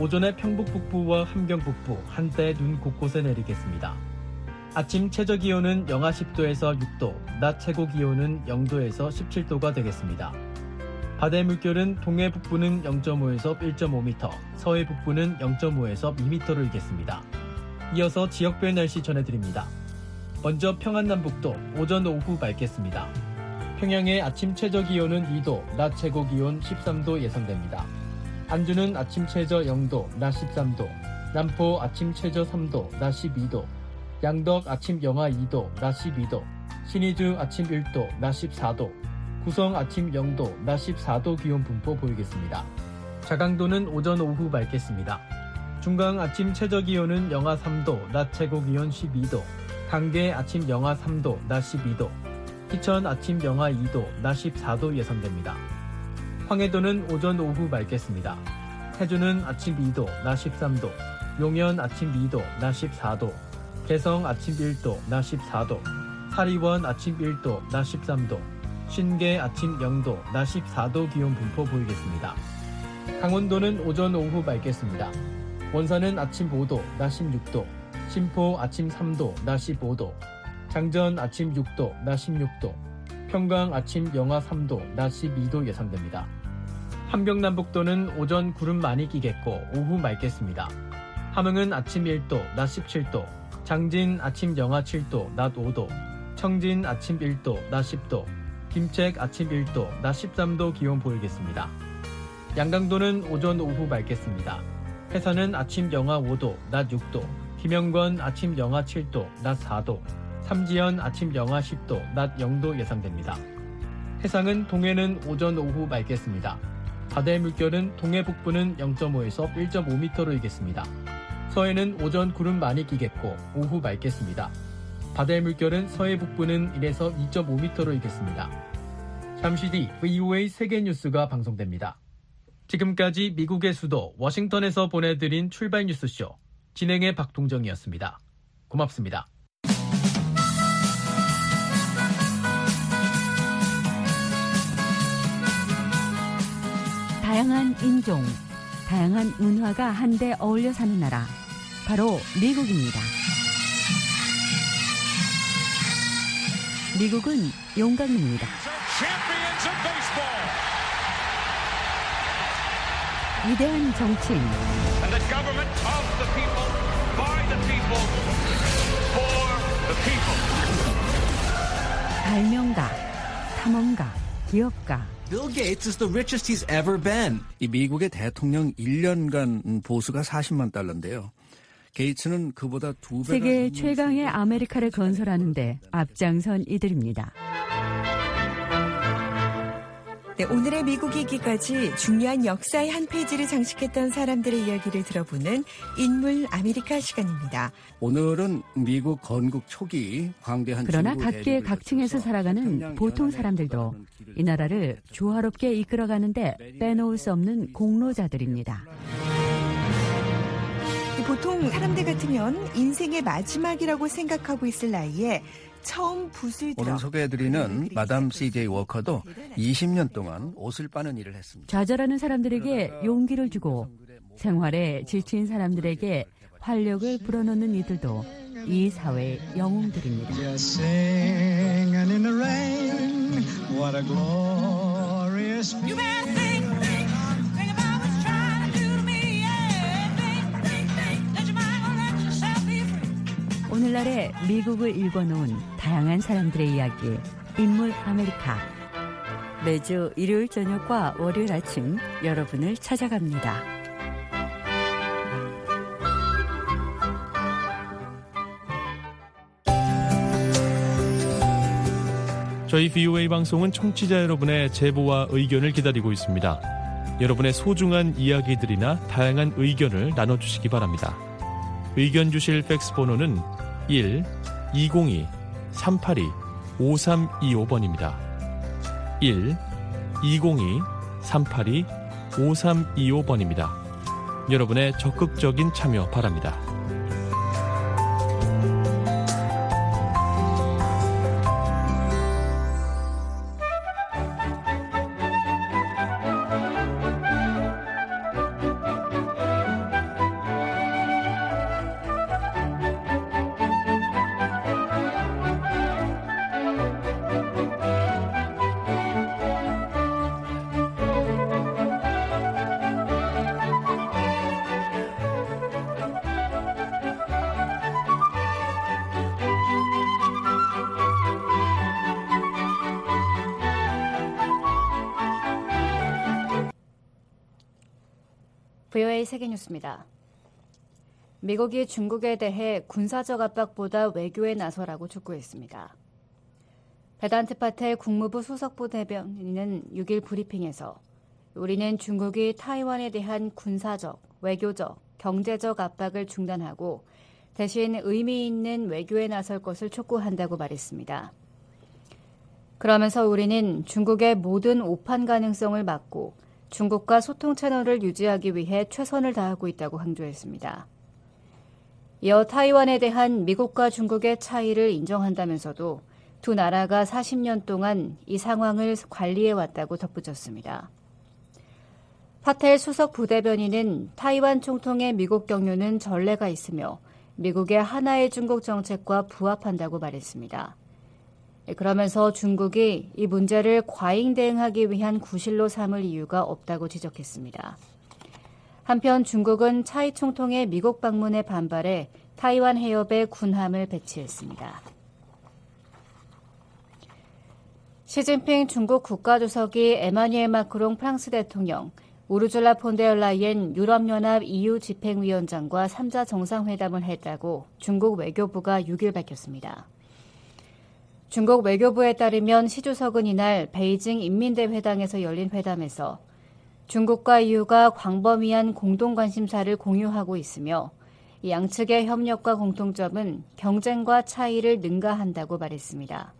오전에 평북 북부와 함경 북부 한때 눈 곳곳에 내리겠습니다. 아침 최저 기온은 영하 10도에서 6도, 낮 최고 기온은 0도에서 17도가 되겠습니다. 바다의 물결은 동해 북부는 0.5에서 1.5m, 서해 북부는 0.5에서 2m로 일겠습니다. 이어서 지역별 날씨 전해드립니다. 먼저 평안남북도 오전 오후 맑겠습니다. 평양의 아침 최저 기온은 2도, 낮 최고 기온 13도 예상됩니다. 안주는 아침 최저 0도, 낮 13도, 남포 아침 최저 3도, 낮 12도, 양덕 아침 영하 2도, 낮 12도, 신의주 아침 1도, 낮 14도, 구성 아침 0도, 낮 14도 기온 분포 보이겠습니다. 자강도는 오전 오후 맑겠습니다. 중강 아침 최저 기온은 영하 3도, 낮 최고 기온 12도, 강계 아침 영하 3도, 낮 12도, 희천 아침 영하 2도, 낮 14도 예상됩니다. 황해도는 오전 오후 맑겠습니다. 해주는 아침 2도, 낮 13도, 용현 아침 2도, 낮 14도, 개성 아침 1도, 낮 14도, 사리원 아침 1도, 낮 13도, 신계 아침 0도, 낮 14도 기온 분포 보이겠습니다. 강원도는 오전 오후 맑겠습니다. 원산은 아침 5도, 낮 16도, 심포 아침 3도, 낮 15도, 장전 아침 6도, 낮 16도, 평강 아침 영하 3도, 낮 12도 예상됩니다. 함경남북도는 오전 구름 많이 끼겠고 오후 맑겠습니다. 함흥은 아침 1도, 낮 17도, 장진 아침 영하 7도, 낮 5도, 청진 아침 1도, 낮 10도, 김책 아침 1도, 낮 13도 기온 보이겠습니다. 양강도는 오전 오후 맑겠습니다. 해산은 아침 영하 5도, 낮 6도, 김영건 아침 영하 7도, 낮 4도, 삼지연 아침 영하 10도, 낮 0도 예상됩니다. 해상은 동해는 오전 오후 맑겠습니다. 바다의 물결은 동해 북부는 0.5에서 1.5m로 이겠습니다. 서해는 오전 구름 많이 끼겠고 오후 맑겠습니다. 바다의 물결은 서해 북부는 1에서 2.5m로 이겠습니다. 잠시 뒤 VOA 세계 뉴스가 방송됩니다. 지금까지 미국의 수도 워싱턴에서 보내드린 출발 뉴스쇼 진행의 박동정이었습니다. 고맙습니다. 다양한 인종, 다양한 문화가 한데 어울려 사는 나라, 바로 미국입니다. 미국은 용감입니다. 위대한 정치인, 발명가, 탐험가, 기업가, Bill Gates is the richest he's ever been. 이 미국의 대통령 1년간 보수가 40만 달러인데요. 게이츠는 그보다 두 배. 세계 최강의 아메리카를 건설하는데 앞장선 이들입니다. 네, 오늘의 미국 얘기까지 중요한 역사의 한 페이지를 장식했던 사람들의 이야기를 들어보는 인물 아메리카 시간입니다. 오늘은 미국 건국 초기 광대한 그러나 각계 각층에서 살아가는 보통 사람들도 이 나라를 조화롭게 이끌어가는데 빼놓을 수 없는 공로자들입니다. 보통 사람들 같으면 인생의 마지막이라고 생각하고 있을 나이에 처음 들어 오늘 소개해드리는 마담 CJ 워커도 20년 동안 옷을 빠는 일을 했습니다. 좌절하는 사람들에게 용기를 주고 생활에 지친 사람들에게 활력을 불어넣는 이들도 이 사회의 영웅들입니다. 오늘날의 미국을 일궈놓은 다양한 사람들의 이야기 인물 아메리카 매주 일요일 저녁과 월요일 아침 여러분을 찾아갑니다. 저희 VOA 방송은 청취자 여러분의 제보와 의견을 기다리고 있습니다. 여러분의 소중한 이야기들이나 다양한 의견을 나눠주시기 바랍니다. 의견 주실 팩스 번호는 1 202 382 5325번입니다. 1 202 382 5325번입니다. 여러분의 적극적인 참여 바랍니다. VOA 세계뉴스입니다. 미국이 중국에 대해 군사적 압박보다 외교에 나서라고 촉구했습니다. 베단트 파텔 국무부 수석부 대변인은 6일 브리핑에서 우리는 중국이 타이완에 대한 군사적, 외교적, 경제적 압박을 중단하고 대신 의미 있는 외교에 나설 것을 촉구한다고 말했습니다. 그러면서 우리는 중국의 모든 오판 가능성을 막고 중국과 소통 채널을 유지하기 위해 최선을 다하고 있다고 강조했습니다. 이어 타이완에 대한 미국과 중국의 차이를 인정한다면서도 두 나라가 40년 동안 이 상황을 관리해 왔다고 덧붙였습니다. 파텔 수석 부대변인은 타이완 총통의 미국 경유는 전례가 있으며 미국의 하나의 중국 정책과 부합한다고 말했습니다. 그러면서 중국이 이 문제를 과잉 대응하기 위한 구실로 삼을 이유가 없다고 지적했습니다. 한편 중국은 차이 총통의 미국 방문에 반발해 타이완 해협에 군함을 배치했습니다. 시진핑 중국 국가주석이 에마니엘 마크롱 프랑스 대통령, 우르줄라 폰데얼라이엔 유럽연합 EU 집행위원장과 3자 정상회담을 했다고 중국 외교부가 6일 밝혔습니다. 중국 외교부에 따르면 시 주석은 이날 베이징 인민대회당에서 열린 회담에서 중국과 EU가 광범위한 공동 관심사를 공유하고 있으며 양측의 협력과 공통점은 경쟁과 차이를 능가한다고 말했습니다.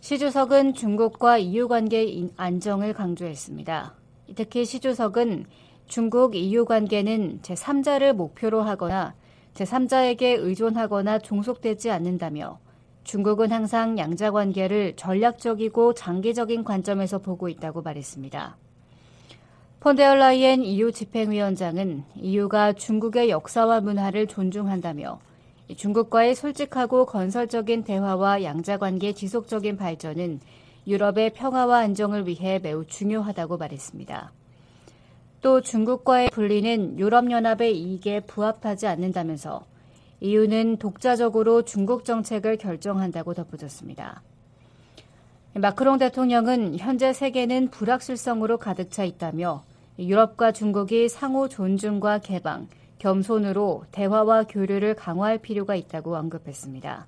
시 주석은 중국과 EU 관계 안정을 강조했습니다. 특히 시 주석은 중국 EU 관계는 제3자를 목표로 하거나 제3자에게 의존하거나 종속되지 않는다며 중국은 항상 양자 관계를 전략적이고 장기적인 관점에서 보고 있다고 말했습니다. 폰데얼라이엔 EU 집행위원장은 EU가 중국의 역사와 문화를 존중한다며 중국과의 솔직하고 건설적인 대화와 양자 관계 지속적인 발전은 유럽의 평화와 안정을 위해 매우 중요하다고 말했습니다. 또 중국과의 분리는 유럽연합의 이익에 부합하지 않는다면서 이유는 독자적으로 중국 정책을 결정한다고 덧붙였습니다. 마크롱 대통령은 현재 세계는 불확실성으로 가득 차 있다며 유럽과 중국이 상호 존중과 개방, 겸손으로 대화와 교류를 강화할 필요가 있다고 언급했습니다.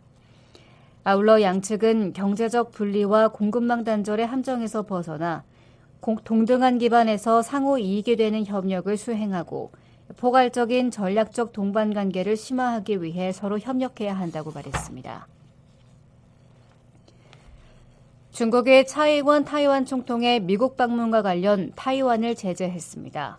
아울러 양측은 경제적 분리와 공급망 단절의 함정에서 벗어나 동등한 기반에서 상호 이익이 되는 협력을 수행하고 포괄적인 전략적 동반 관계를 심화하기 위해 서로 협력해야 한다고 말했습니다. 중국의 차이원 타이완 총통의 미국 방문과 관련 타이완을 제재했습니다.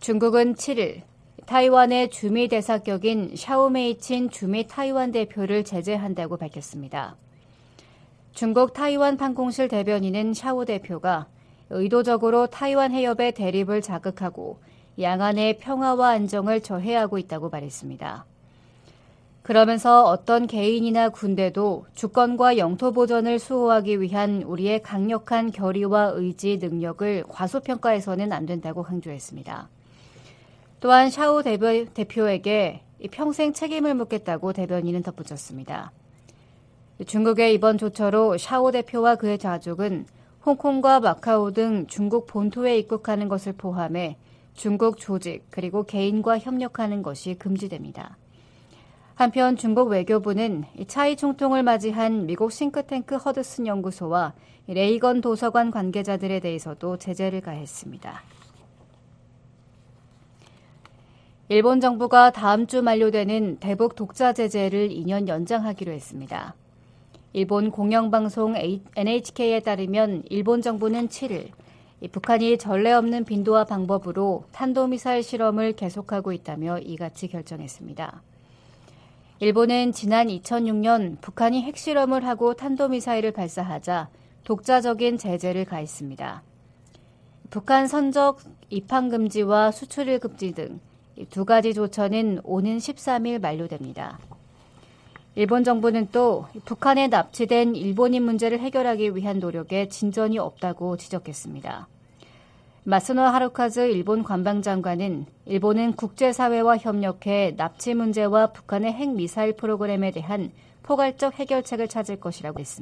중국은 7일 타이완의 주미 대사격인 샤오메이친 주미 타이완 대표를 제재한다고 밝혔습니다. 중국 타이완 판공실 대변인은 샤오 대표가 의도적으로 타이완 해협의 대립을 자극하고 양안의 평화와 안정을 저해하고 있다고 말했습니다. 그러면서 어떤 개인이나 군대도 주권과 영토 보전을 수호하기 위한 우리의 강력한 결의와 의지 능력을 과소평가해서는 안 된다고 강조했습니다. 또한 샤오 대표에게 평생 책임을 묻겠다고 대변인은 덧붙였습니다. 중국의 이번 조처로 샤오 대표와 그의 가족은 홍콩과 마카오 등 중국 본토에 입국하는 것을 포함해 중국 조직 그리고 개인과 협력하는 것이 금지됩니다. 한편 중국 외교부는 차이 총통을 맞이한 미국 싱크탱크 허드슨 연구소와 레이건 도서관 관계자들에 대해서도 제재를 가했습니다. 일본 정부가 다음 주 만료되는 대북 독자 제재를 2년 연장하기로 했습니다. 일본 공영방송 NHK에 따르면 일본 정부는 7일 북한이 전례 없는 빈도와 방법으로 탄도미사일 실험을 계속하고 있다며 이같이 결정했습니다. 일본은 지난 2006년 북한이 핵실험을 하고 탄도미사일을 발사하자 독자적인 제재를 가했습니다. 북한 선적 입항 금지와 수출일 금지 등 두 가지 조처는 오는 13일 만료됩니다. 일본 정부는 또 북한에 납치된 일본인 문제를 해결하기 위한 노력에 진전이 없다고 지적했습니다. 마스노 하루카즈 일본 관방장관은 일본은 국제사회와 협력해 납치 문제와 북한의 핵미사일 프로그램에 대한 포괄적 해결책을 찾을 것이라고 했습니다.